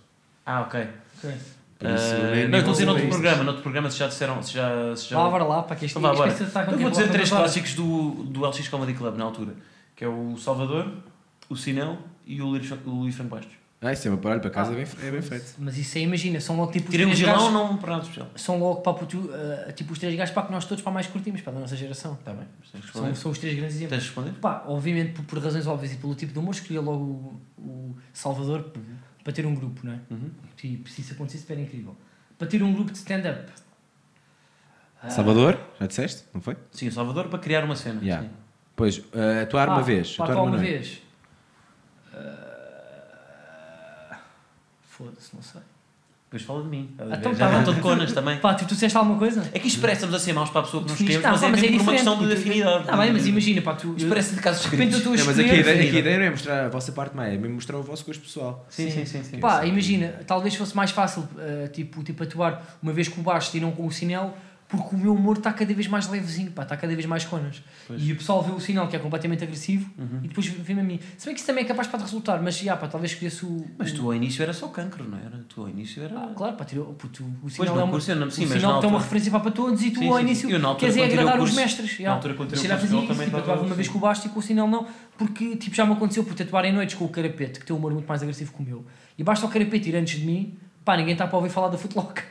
Ah, ok. Ok. Por isso, Ah, nem- não, estou a dizer noutro programa, noutro programa se já disseram. Se já, se já... Vá, bora lá, para que isto Então vá, bora. isto está com Eu vou dizer três clássicos do, do LX Comedy Club na altura, que é o Salvador, o Sinel e o Luís, o Luís Franco Bastos. Ah, isso é uma paralho para casa, Ah, é bem, é bem feito. Mas isso aí, imagina, são logo tipo os Tirei o três Gilão, gajos. não para nada especial. São logo para uh, tipo os três gajos para que nós todos para mais curtimos, para da nossa geração. Está bem, mas tens de São, são os três grandes exemplos. Tens de responder? Pá, obviamente por, por razões óbvias e pelo tipo de humor, escolhi logo o, o Salvador para ter um grupo, não é? Uhum. Tipo, se isso acontecesse, era incrível. Para ter um grupo de stand-up. Salvador, já disseste? Não foi? Sim, o Salvador para criar uma cena. Yeah. sim. Pois, eh, atuar ah, uma vez. pá, Atuar atuar uma vez. Ah, Foda-se, não sei. Depois fala de mim. estás a ver? Então Já tá estou bem. de conas também. Pá, tipo, tu disseste alguma coisa? É que isto parece que estamos a ser maus para a pessoa que nos Definiste- escreve, mas é mesmo por uma diferente, questão de afinidade. Tá bem, mas imagina, pá, tu. Isto parece de casos de repente eu escritos. estou a Não, mas aqui a, ideia, aqui a ideia não é mostrar a vossa parte má, é mesmo mostrar o vosso gosto pessoal. Sim, sim, sim. sim. Pá, imagina, talvez fosse mais fácil uh, tipo, tipo atuar uma vez com o baixo e não com o sinal, porque o meu humor está cada vez mais levezinho, pá, está cada vez mais conas. Pois. E o pessoal vê o sinal que é completamente agressivo Uhum. e depois vê-me a mim. Se bem que isso também é capaz para resultar, mas já, pá, talvez escolhesse o. Mas tu ao início era só cancro, não era? Tu ao início era. Ah, claro, pá, tirou, puto, o Pois sinal no é uma. curso não- sim, o sinal na tem uma referência para, para todos e tu Sim, ao início sim. Queres é agradar os curso- mestres. na altura, quando tirei o curso, fazia também tipo, estava atuava uma vez com o baixo e com o sinal não, porque tipo, já me aconteceu por atuar em noites com o carapete, que tem um humor muito mais agressivo que o meu. E basta o carapete ir antes de mim, pá, ninguém está para ouvir falar da footlock.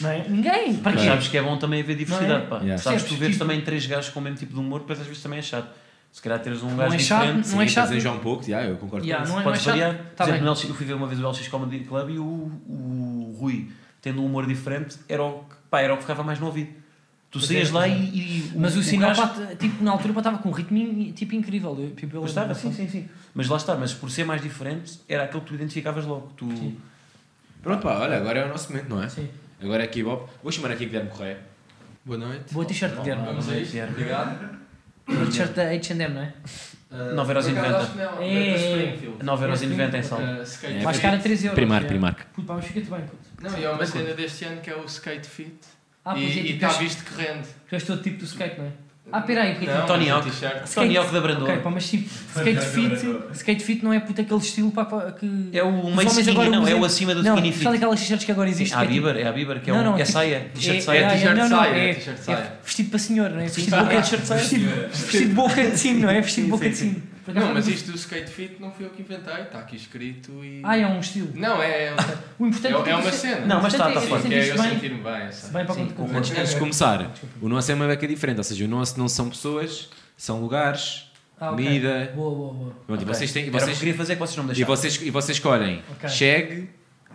Não é? Ninguém! Para Mas quê? sabes que é bom também haver diversidade, Não é? pá. Yeah. Sabes, tu Percebes? vês Tipo- também três gajos com o mesmo tipo de humor, depois às vezes também é chato. Se calhar teres um Não gajo é chato, diferente. não é Sim, chato. deseja um pouco, já, eu concordo Yeah, com isso. não é- Podes chato. variar. Tá Por exemplo, LX eu fui ver uma vez o LX Comedy Club e o, o Rui, tendo um humor diferente, era o, que- pá, era o que ficava mais no ouvido. Tu saías é, lá é. e, e Mas o, gajo- Sinopata, tipo, na altura estava com um ritmo tipo, incrível. Eu, tipo, eu Pois estava, sim, sim, sim. Mas lá está, mas por ser mais diferente, era aquele que tu identificavas logo. Tu... Sim. Pronto, pá, olha, agora é o nosso momento, não é? Sim. Agora é aqui, Bob. Vou chamar aqui Guilherme Correia. Boa noite. Boa t-shirt Guilherme. Vamos a isto. Guilherme. Obrigado. Boa t-shirt da H&M, não é? Uh, 9,90. por acaso acho que não, É, da é. Springfield. 9,90€ em saldo. Uh, É, Mais cara 13 euros. Primark, é. Primark. Puto, pá, mas fica-te bem, puto. Não, e há uma cena deste ano que é o Skate Fit. Ah, é, e tipo, está és- visto que rende. Tu és todo tipo do skate, não é? Ah, peraí, porque Não, Tony a Hawk. Tony Hawk da Brandoa. Ok, pá, mas tipo, skate fit, skate fit não é puto aquele estilo pá, pá, que... É o meio skinny, agora não, é o acima do não, skinny sabe fit. aquelas t-shirts que agora existem? é tipo- Bieber, é a Bieber, que é, Não, um, não, é tipo- saia, t-shirt é, saia. é, t-shirt não, não, saia, é, é t-shirt é saia. vestido para senhor, não é? Vestido de boca é de t-shirt saia. vestido, vestido de boca de sino, não é? Vestido de boca de sino. Não, mas isto do Skate Fit não fui eu que inventei, está aqui escrito e. Ah, é um estilo. Não, é, é, [laughs] O importante é, é tu uma cena. Não, mas o está, está é que é eu sentir-me bem. bem para Sim, quando Antes, antes de começar, o nosso é uma beca diferente, ou seja, o nosso não são pessoas, são lugares, Ah, ok. comida. Boa, boa, boa. Pronto, e Ok. vocês têm. e o vocês, queria fazer que vocês não me e vocês, e vocês escolhem Ok. shag,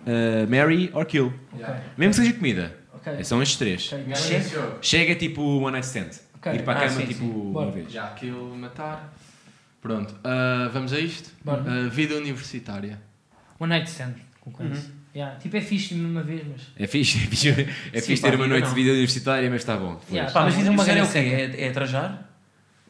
uh, marry or kill. Ok, Mesmo que seja comida. ok. São estes três. Chega. Shag é tipo one night stand. Ir para a Ah, cama sim, tipo sim. Uma vez. Já aquilo matar. Pronto, ah, vamos a isto? Bora. Ah, vida universitária. One night stand, concordo. Yeah, Tipo, é fixe uma vez, mas... É fixe, é fixe, é Sim, fixe pá, ter uma noite não. de vida universitária, mas está bom. Yeah, Pá, mas Tá, vida uma universitária é? É, é trajar?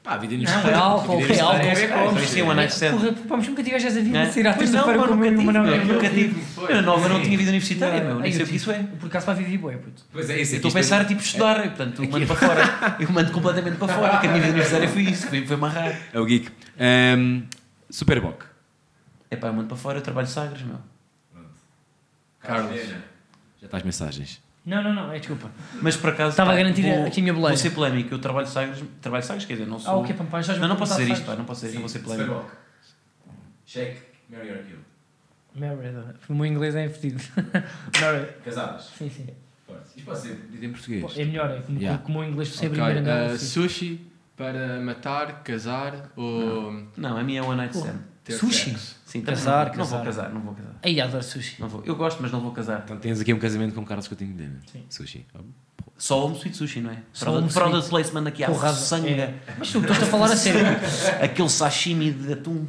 Pá, vida Não, universitária. é álcool, vida é álcool. É, como? one night stand. Porra, pá, mas nunca tiveste essa vida É? de sair à terça-feira não, com o meu nunca irmão. tive, não. meu, nunca tive. Eu na nova não tinha vida universitária, meu, nem sei eu o que isso é. Por acaso para viver bué, puto. Pois é, isso Eu estou a pensar tipo estudar, portanto, eu mando para fora. Eu mando completamente para fora, que a minha vida universitária foi isso, foi, amarrar. É o geek. Um, Superboc. É pá, eu mando para fora, eu trabalho Sagres, meu. Carlos. Já estás mensagens. Não, não, não, é desculpa. Mas por acaso. Estava pá, a garantir vou- aqui a minha boleia. Vou ser polémico, eu trabalho Sagres, trabalho Sagres, quer dizer, não sou. Ah, ok, pá, já Não, não posso dizer isto, pá, não posso dizer, não vou ser polémico. Shag, marry or kill. Married. O meu inglês é fedido. [laughs] Married. Casadas. Sim, sim. Isto pode ser dito em português. É melhor, é como, Yeah. como o inglês Ok, abrir ah, uh, sushi para matar, casar ou Não, a minha é one night stand. Sushi? sexo? Sim, Casar, não, vou- não vou casar. casar, não vou casar. Aí adoro sushi. Não vou. Eu gosto, mas não vou casar. Então tens aqui um casamento com Carlos Coutinho de Sim. Sushi. Só home sweet sushi, não é? Só home Product placement aqui à sangue. É. Mas tu estás a falar a sério. [laughs] Aquele sashimi de atum.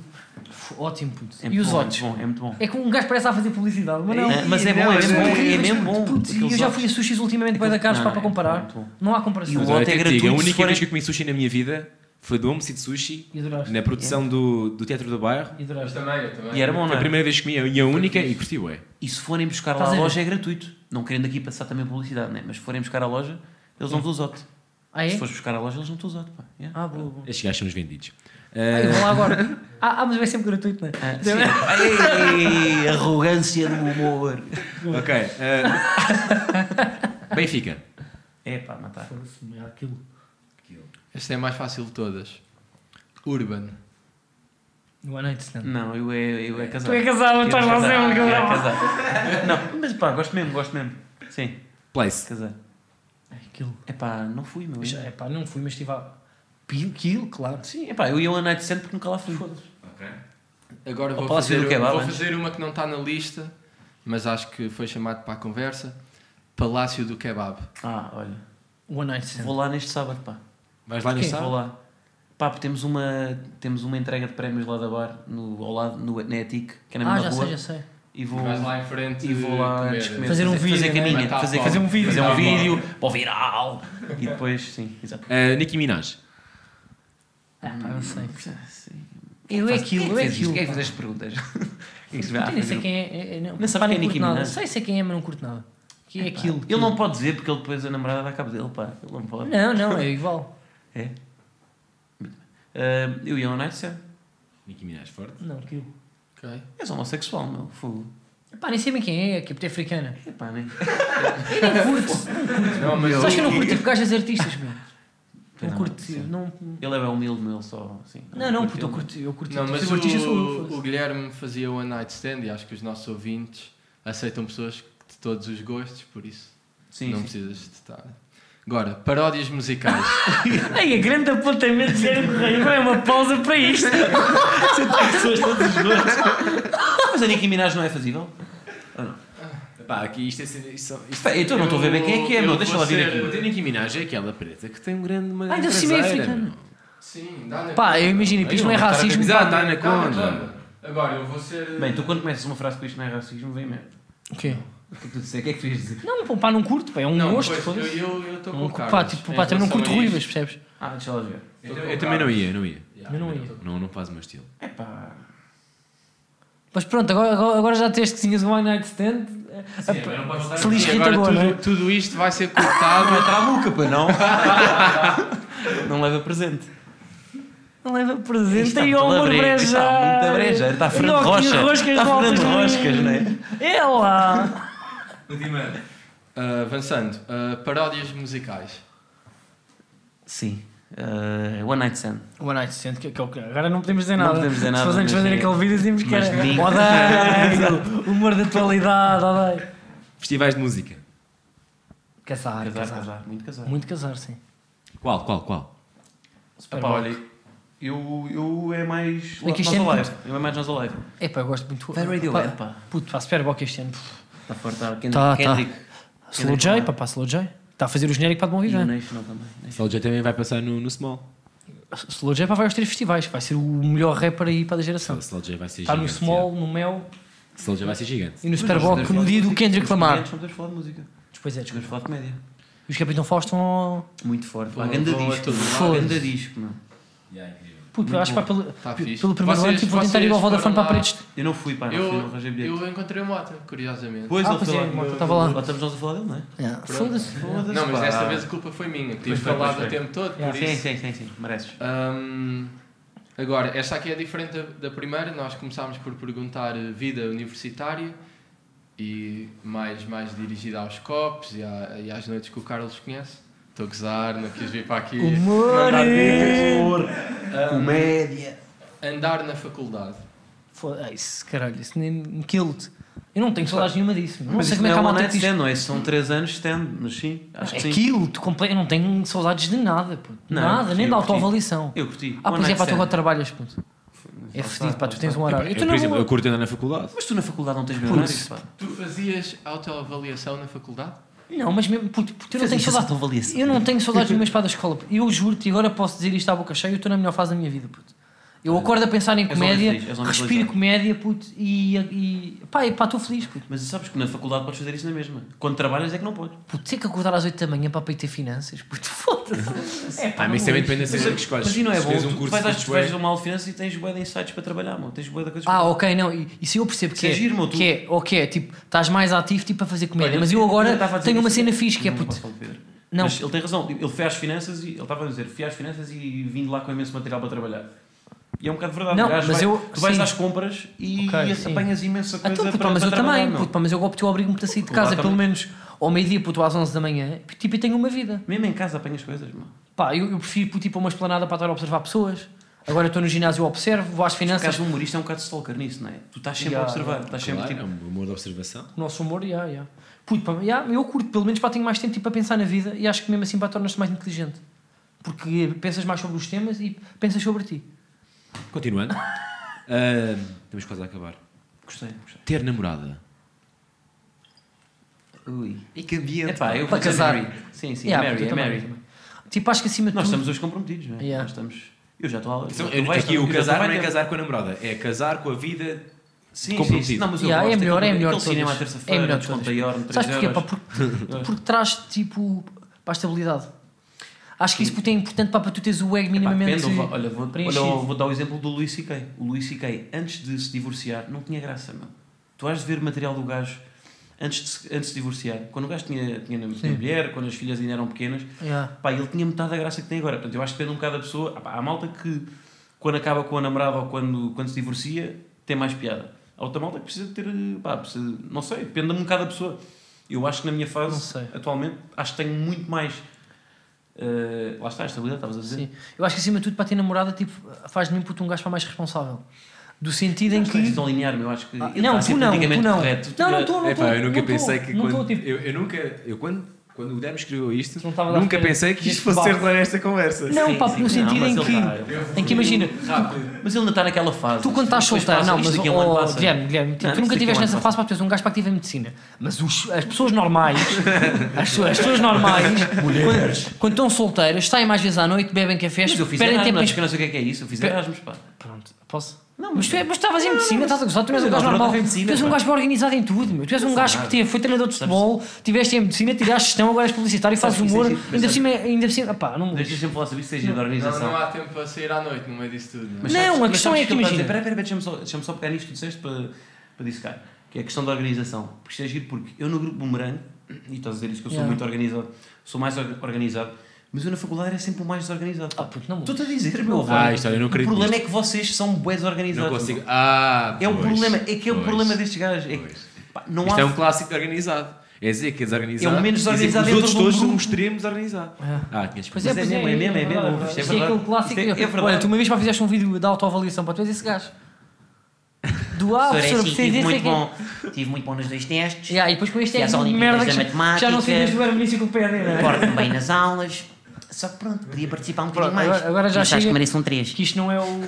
Ótimo, puto. É e muito os bom, outros? É muito bom, é muito bom. É que um gajo parece a fazer publicidade, mas não. É, mas é bom, é mesmo bom, é mesmo bom. puto, E eu já fui a sushis ultimamente para da caros Não, para, para é comparar. Não há E comparação. o Mas outro é gratuito, a única vez que eu comi sushi na minha vida foi do Seed Sushi, na produção do, do Teatro do Bairro. E Mas adoraste. também, eu também. E era bom, Foi não a é? primeira vez que comi e a única e curti, ué. E se forem buscar lá Estás a loja é gratuito. Não querendo aqui passar também publicidade, né? mas se forem buscar à loja, eles dão-te o zote. Ah, é? Se fores buscar à loja, eles dão-te o zote. Pá. Yeah. Ah, boa, boa. Estes gajos são os vendidos. Ah, Uh, vou lá agora. Ah, ah, mas vai sempre gratuito, não é? Ah, sim. [laughs] Ei, arrogância do humor. [laughs] ok. uh, Benfica. É pá, matar. Foda-se, é aquilo. Esta é a mais fácil de todas. Urban. One Night Stand. Não, eu é, eu é casado. Tu é casado, Eu estás é lá casado. sempre. Eu é casado. casado. Não, mas pá, gosto mesmo, gosto mesmo. Sim, Place. casar. É Aquilo. É pá, não fui, meu. É pá, não fui, mas estive a. Aquilo, claro. Sim, é pá, eu ia a uma night stand porque nunca lá fui. Foda-se. Agora Ao vou fazer, do Kebab, vou antes. fazer uma que não está na lista, mas acho que foi chamado para a conversa. Palácio do Kebab. Ah, olha. One Night Stand. Vou lá neste sábado, pá. Vais lá Quem? Vou lá. Pá, temos uma, temos uma entrega de prémios lá da bar, no, ao lado, no, na ETIC, que é na Ah, mesma já rua. sei, já sei. E vou, Vais lá em frente e vou lá comer. Fazer um vídeo, fazer né? fazer, a fome. fazer um vídeo, fazer um vídeo para o viral. E depois, sim, exato. Uh, Nicki Minaj. Ah, pá, não sei. Eu é aquilo, eu é aquilo. Quem é que pá. fez as perguntas? [laughs] É nem sei fazer- quem é. é- é- não, sabe quem é não Nicki nada. Sei, sei quem é, mas não curto nada. Que é aquilo. Ele não pode dizer porque ele depois a namorada dá cabo dele, pá. Ele não pode. Não, não, é igual. É? Ah, eu ia ao night stand. Nicki Minaj, forte. Não, aquilo. Ok. És homossexual, meu. Fogo. Pá, nem sei bem quem é, que é porque é africana. Epá, nem. [laughs] Eu nem curto. Não, mas Sabes que eu não o- curto tipo gajas artistas, meu. Não Não, curto. sim. Não, Ele é bem humilde, meu. Só. Assim, não, não, curto puto, eu curto. Eu curto. Não, tipo, mas artista sou eu, o, foda-se. o Guilherme fazia one night stand e acho que os nossos ouvintes aceitam pessoas de todos os gostos, por isso Sim, não sim. precisas de estar. Agora, paródias musicais. [laughs] Ai, a grande apontamento de Sérgio Correia. Vai uma pausa para isto. Pessoas todos os gostos. Mas a Nicki Minaj não é fazível? Ou não? Pá, aqui isto é. Isto, isto, Pá, então não estou a ver bem quem é que é, Eu meu. vou Deixa lá vir ser- aqui. A Nicki Minaj é aquela preta que tem um grande. Uma Ai, cima é traseira, africano. Sim, dá na Pá, eu imagino, isto não é racismo. Exato, dá na conta. Agora, eu vou ser. Bem, tu quando começas uma frase com isto não é racismo, vem mesmo. O quê? O que é que tu disseste? O que é que tu ias dizer? Não, pá, não curto, pá, é um não, gosto. pois, foda-se. eu eu estou com Um, o Carlos. pá, tipo, em pá, também não relação curto a isto. ruivas, percebes? Ah, deixa lá ver. Eu, Eu também não ia, não ia. Eu não ia. Não, não faz o meu estilo. É pá. Mas pronto, agora, agora, agora já teste que tinhas um One Night Stand. Feliz E Rita agora Boa, tudo, não é? tudo isto vai ser não cortado. entra a boca, pá, não? [laughs] não leva presente. Não leva presente Está aí muito ao amor breja. está muito breja. Está a Fernando Rocha. roscas Está a Fernando. Roscas, não é? É lá. Ah, avançando, ah, paródias musicais. Sim. Uh, One Night Stand. One Night Stand, que, que, é o que- agora não podemos dizer Não nada. podemos dizer nada, Se fosse antes de mas fazer é- aquele vídeo, dizíamos que era odeio, humor de atualidade, odeio. Festivais de música. Casar, Casar, casar. casar. Muito casar. Muito casar, sim. Qual, qual, qual? Epá, olha, eu, eu é mais. É que isto Nós é Alive. Eu é mais Nós Alive. É pá, eu gosto muito. Vai Radiohead, pá. Puto, pá, Superbock este ano. Está forte, está. Kendrick. Tá, tá. Kendrick. Slow J, pá, pá, Slow J. Está a fazer o genérico para de bom E o viver. National também. Soul J também vai passar no, no Small. Slow J pá, vai aos três festivais. Vai ser o melhor rapper aí para a geração. Slow J vai ser Está no gigante. Small, no Mel. Slow J vai ser gigante. e no Superbock no dia do Kendrick Lamar. Não podemos falar de música. Depois é, desculpa. Falar de comédia. E os Capitão Fausto estão. Muito forte. Pá, Ganda disco. pá. Ganda disco, meu. Puto, eu acho que pá, pelo, Tá fixe. pelo primeiro Vocês- ano tipo, vou tentar ir ao Vodafone para a Paredes. Eu não fui, pá, não fui, não arranjei Eu, bilhete. eu encontrei o Mota, curiosamente. Pois, Ah, ele foi é, lá. o Mota estava lá. Lá estamos nós a falar dele, não é? Yeah. Foda-se. Foda-se, Não, mas desta vez a culpa foi minha. Tive falado o tempo todo, Yeah. por Sim, isso. sim, sim, sim. Mereces. Hum, agora, esta aqui é diferente da, da primeira. Nós começámos por perguntar vida universitária e mais, mais dirigida aos copos e, à- e às noites que o Carlos conhece. Estou a gozar, não quis vir para aqui. Humor! Humor, comédia. Andar na faculdade. Foda-se, caralho, isso nem me kill-te. Eu não tenho saudades nenhuma disso. Não Mas sei como é que não a é um malta night diz. stand, não é? São 3 anos stand, mas sim, acho que É sim. kill-te completo. Eu não tenho saudades de nada, puto. Não, Nada, nem da autoavaliação. Eu curti. Ah, pois é, pá, tu stand. agora trabalhas, puto. É fedido, pá, tu tens um horário. Eu, eu, por exemplo, eu curto andar na faculdade. Mas tu na faculdade não tens bem Putz. horários, pá. Tu fazias autoavaliação na faculdade? Não, mas mesmo, puto, puto, eu não tenho saudades. Eu não tenho saudades nenhumas para da escola. puto. Eu juro-te, agora posso dizer isto à boca cheia, eu estou na melhor fase da minha vida, puto. Eu acordo a pensar em comédia, feliz, respiro é. comédia, puto, e, e pá, e pá, estou feliz, puto. Mas sabes que na faculdade podes fazer isso na mesma. Quando trabalhas é que não podes. Puto, ter que acordar às 8 da manhã para ir ter finanças, puto, [laughs] foda-se. É, Ah, mas isso também depende da cena que escolhes. Mas e não é bom? tu um curso vais, de às, tu vais bué- a uma alfinança e tens bué de insights para trabalhar, mano. Tens bué de coisas Ah, ok, não, e- isso eu percebo que Isso é é, giro, tu- que é, ok, é, tipo, estás mais ativo tipo, a fazer comédia, Olha, mas eu eu agora tenho uma cena fixe que é, puto, não, Mas ele tem razão. Ele foi às finanças e ele estava a dizer: fui às finanças e vim de lá com imenso material para trabalhar. E é um bocado verdade. Não, mas vai- eu- tu vais sim. às compras e Ok, sim. apanhas imensa coisa então, puto, para, mas para eu trabalhar, também, puto, mas eu opto, eu obrigo-me a sair de casa pelo menos ao meio-dia, puto, às 11 da manhã, tipo, e tenho uma vida. Mesmo em casa apanhas coisas, mano. Pá, eu, eu prefiro, puto, ir para uma esplanada para estar a observar pessoas, agora estou no ginásio, observo, vou às O finanças, caso do humorista é um bocado stalker nisso, não é? Tu estás sempre Yeah, a observar, yeah. estás sempre Claro, tipo. é um humor de observação. o nosso humor, já, já. Puto, pá, já, eu curto, pelo menos, pá, tenho mais tempo tipo, a pensar na vida e acho que mesmo assim, pá, tornas-te mais inteligente. Porque pensas mais sobre os temas e pensas sobre ti. Continuando. [laughs] Ah, estamos quase a acabar. Gostei, gostei. Ter namorada. Ui. E que ambiente. Epá, eu Para casar. Mary. Sim, sim, Yeah, Mary, é Mary. também. Tipo, acho que acima de Nós tudo... estamos hoje comprometidos, não é? Yeah. Nós estamos. Eu já estou a. Então, tu vais- aqui o casar não é ter- casar com a namorada, é casar com a vida Sim, comprometido. sim, sim. Não, mas eu Yeah, gosto é melhor, é daquele- melhor aquele cinema à terça-feira, É melhor desconto 3 Sabes porquê? Pá? Porque, porque traz tipo para a estabilidade. Acho que isso puto, é importante pá, para tu teres o ego Epá, minimamente. depende, eu vou- olha, vou, olha, vou dar o exemplo do Luís C.K. O Luís C.K., antes de se divorciar, não tinha graça, meu. Tu has de ver material do gajo antes de se, antes de se divorciar. Quando o gajo tinha, tinha, mulher, quando as filhas ainda eram pequenas, Yeah. pá, ele tinha metade da graça que tem agora. Portanto, eu acho que depende um bocado da pessoa. Ah, pá, há malta que, quando acaba com a namorada ou quando, quando se divorcia, tem mais piada. Há outra malta que precisa de ter. Pá, precisa, não sei, depende um bocado da pessoa. Eu acho que na minha Não fase, sei. atualmente, acho que tenho muito mais. Eh, lá está, a estabilidade, estavas a dizer. Sim. Eu acho que acima de tudo para ter namorada tipo, faz de mim puto, um gajo para mais responsável. Do sentido em Não que. que... tão linear, meu. Acho que. Ah, não, tu não, tu não. correto. Não, não estou, não estou. eu nunca não pensei que quando. tipo, eu, eu nunca. Eu quando Quando o Demos escreveu isto, a nunca pensei que isto fosse ser debate. nesta conversa. Não, Sim, pá, sim. no sentido Não, em mas que, tá- em que imagina, Mas ele ainda está naquela fase. tu quando estás solteiro, não, mas a oh, passa. Guilherme, Guilherme, tu Não, nunca isto daqui a um estiveste nessa passa. fase para tu um gajo para que tive em medicina. Mas os- as pessoas normais, [laughs] as, pessoas- as pessoas normais, [laughs] quando, quando estão solteiras, saem mais vezes à noite, bebem cafés, Mas eu fiz perdem tempo que eu não sei o que é que é isso. Eu fiz Erasmus, pá. Pronto, posso? Não, Mas tu, é, mas tu estavas em medicina, estás a gozar, tu és um gajo normal. medicina, tu és um gajo bem organizado em tudo, meu. Tu és um gajo que teve, foi treinador de futebol, tiveste em medicina, tiraste gestão, agora és publicitário, fazes humor, é giro, ainda por cima, ainda por cima, pá, não. Deixa sempre falar sobre isso, seja da organização. não há tempo para sair à noite no meio disso tudo. Não, é? A questão é que imagina. Espera, espera, deixa-me só, deixa só pegar nisto que disseste para, para dissecar. Que é a questão da organização. Porque isto é giro porque eu no grupo Boomerang, e estás a dizer isso que eu sou muito organizado, sou mais or- organizado, mas eu na faculdade era sempre o mais desorganizado. Ah, puto, não. Estou-te a dizer, meu Ah, velho. isto, eu não O acredito problema nisto. é que vocês são Não organizados. consigo. Ah, É o pois, problema, é que é o pois. problema destes gajos. É que, Pois. pá, não Isto há é um clássico de organizado. É dizer que é desorganizado. É o menos desorganizado Os outros todos são um extremo desorganizado. É. Ah, tinhas Pois é mesmo, é mesmo, é mesmo, isto é é aquele verdade. clássico. Isto é- é verdade. Olha, tu uma vez para fizeste um vídeo de autoavaliação para tu és esse gajo. Do ah, Professor, é preciso tive muito bom. Tive muito bom nos dois testes. Yeah, e depois com este é merda da Matemática. já não sei desde o com o pé né? Porto-me bem nas aulas. Só que pronto, podia participar um bocadinho mais. agora- agora já Mas acho chega- que mereço um 3. Que isto não é o.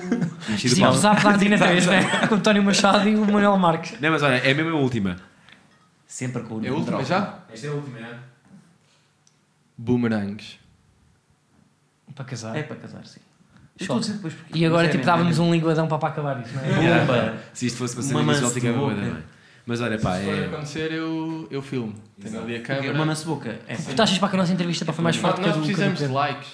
Zap da Antena 3, né? Com o António Machado e o Manuel Marques. Não, mas olha, é mesmo a última. sempre com o É a última já? Esta é a última, é? Boomerangs. Para casar. É para casar, sim. E agora, é tipo, é dávamos um linguadão para, para acabar isso, não é? Se isto fosse para ser Uma ficava boa também. Mas olha, pá, Se for é. acontecer, eu, eu filmo. Tenho ali a câmera. Uma mansa boca. É Tu achas para que a nossa entrevista pá, foi mais forte Nós, que a nós do precisamos de likes.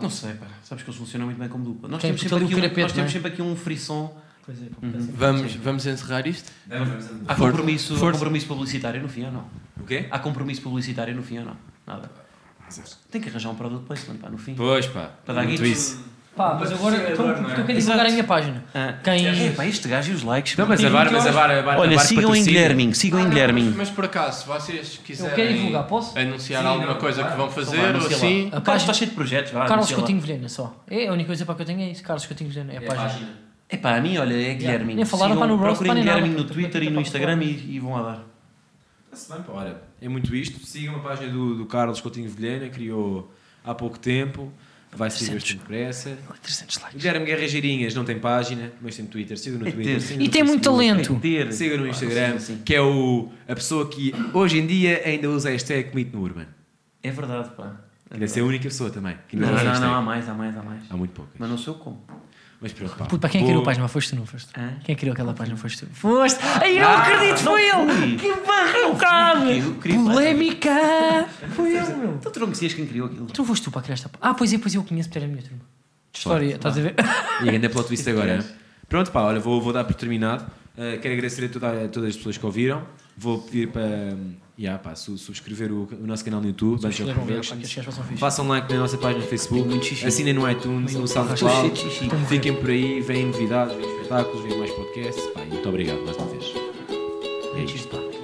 Não sei, pá. Sabes que eles funcionam muito bem como dupla. Nós Tem temos sempre, aqui um, nós temos é? sempre aqui um frisson. Pois é, pá, Uhum. Vamos, vamos encerrar isto? Há Força. compromisso, há compromisso publicitário no fim ou não? O quê? Há compromisso publicitário no fim ou não? Nada. Tem que arranjar um product placement, pá, no fim. Pois, pá. Para dar muito guitos. isso. Pá, mas agora é? porque eu quero divulgar a minha página. Ah, Quem- É, pá, este gajo e os likes. Não, mas a mas a a a Olha, sigam em. Guilherminho, sigam Ah, em não, Guilherminho. mas, por acaso, se vocês Eu quiserem quero divulgar, posso? anunciar alguma coisa que vão fazer ou assim, A O Carlos página está cheio de projetos, vá. Carlos. Coutinho Vilhena só. É a única coisa para que eu tenho é isso. Carlos Coutinho Vilhena. É a página. É pá, a mim, olha, é Guilherminho. Nem falaram, pá, no roast, procurem. Guilherminho no Twitter e no Instagram e, e vão lá dar. Está-se bem, pá, olha, é muito isto. Sigam a página do, do Carlos Coutinho Vilhena, criou há pouco tempo. Vai seguir bastante depressa. 300 O. Guilherme Guerra Girinhas não tem página, mas tem Twitter. Sigam no É Twitter. ter. sigam E no tem muito talento. Ter. Siga no Pá, Instagram, sim, sim. que é o, a pessoa que hoje em dia ainda usa a hashtag Commit no Urban. É verdade, pá. É Deve ser a única pessoa também. Não, não, não, há mais, há mais, há mais. Há muito poucas. Mas não sei como. Mas pronto, pá. Para quem é Vou- criou a página? Foste tu, não foste? Hã? Quem criou aquela página? Foste tu? Foste! Ai, eu não acredito, foi ele! fui. Que página. Polémica! Foi ele, meu! Então tu não conhecias quem criou aquilo? Tu não foste tu para criar esta página? Ah, pois é, pois eu conheço, porque era a minha turma. De História, estás a ver? E ainda plot twist [laughs] agora. Pronto, pá, olha, vou, vou dar por terminado. Uh, quero agradecer a, toda- a todas as pessoas que ouviram. Vou pedir para um, yeah, pá, su- subscrever o, o nosso canal no YouTube, Bunch of Productions. Façam like na nossa página no Facebook, assinem no iTunes, no SoundCloud. Fiquem por aí, vêm novidades, vêm espetáculos, vêm mais podcasts. Pá, muito obrigado mais uma vez. É isto. Pá.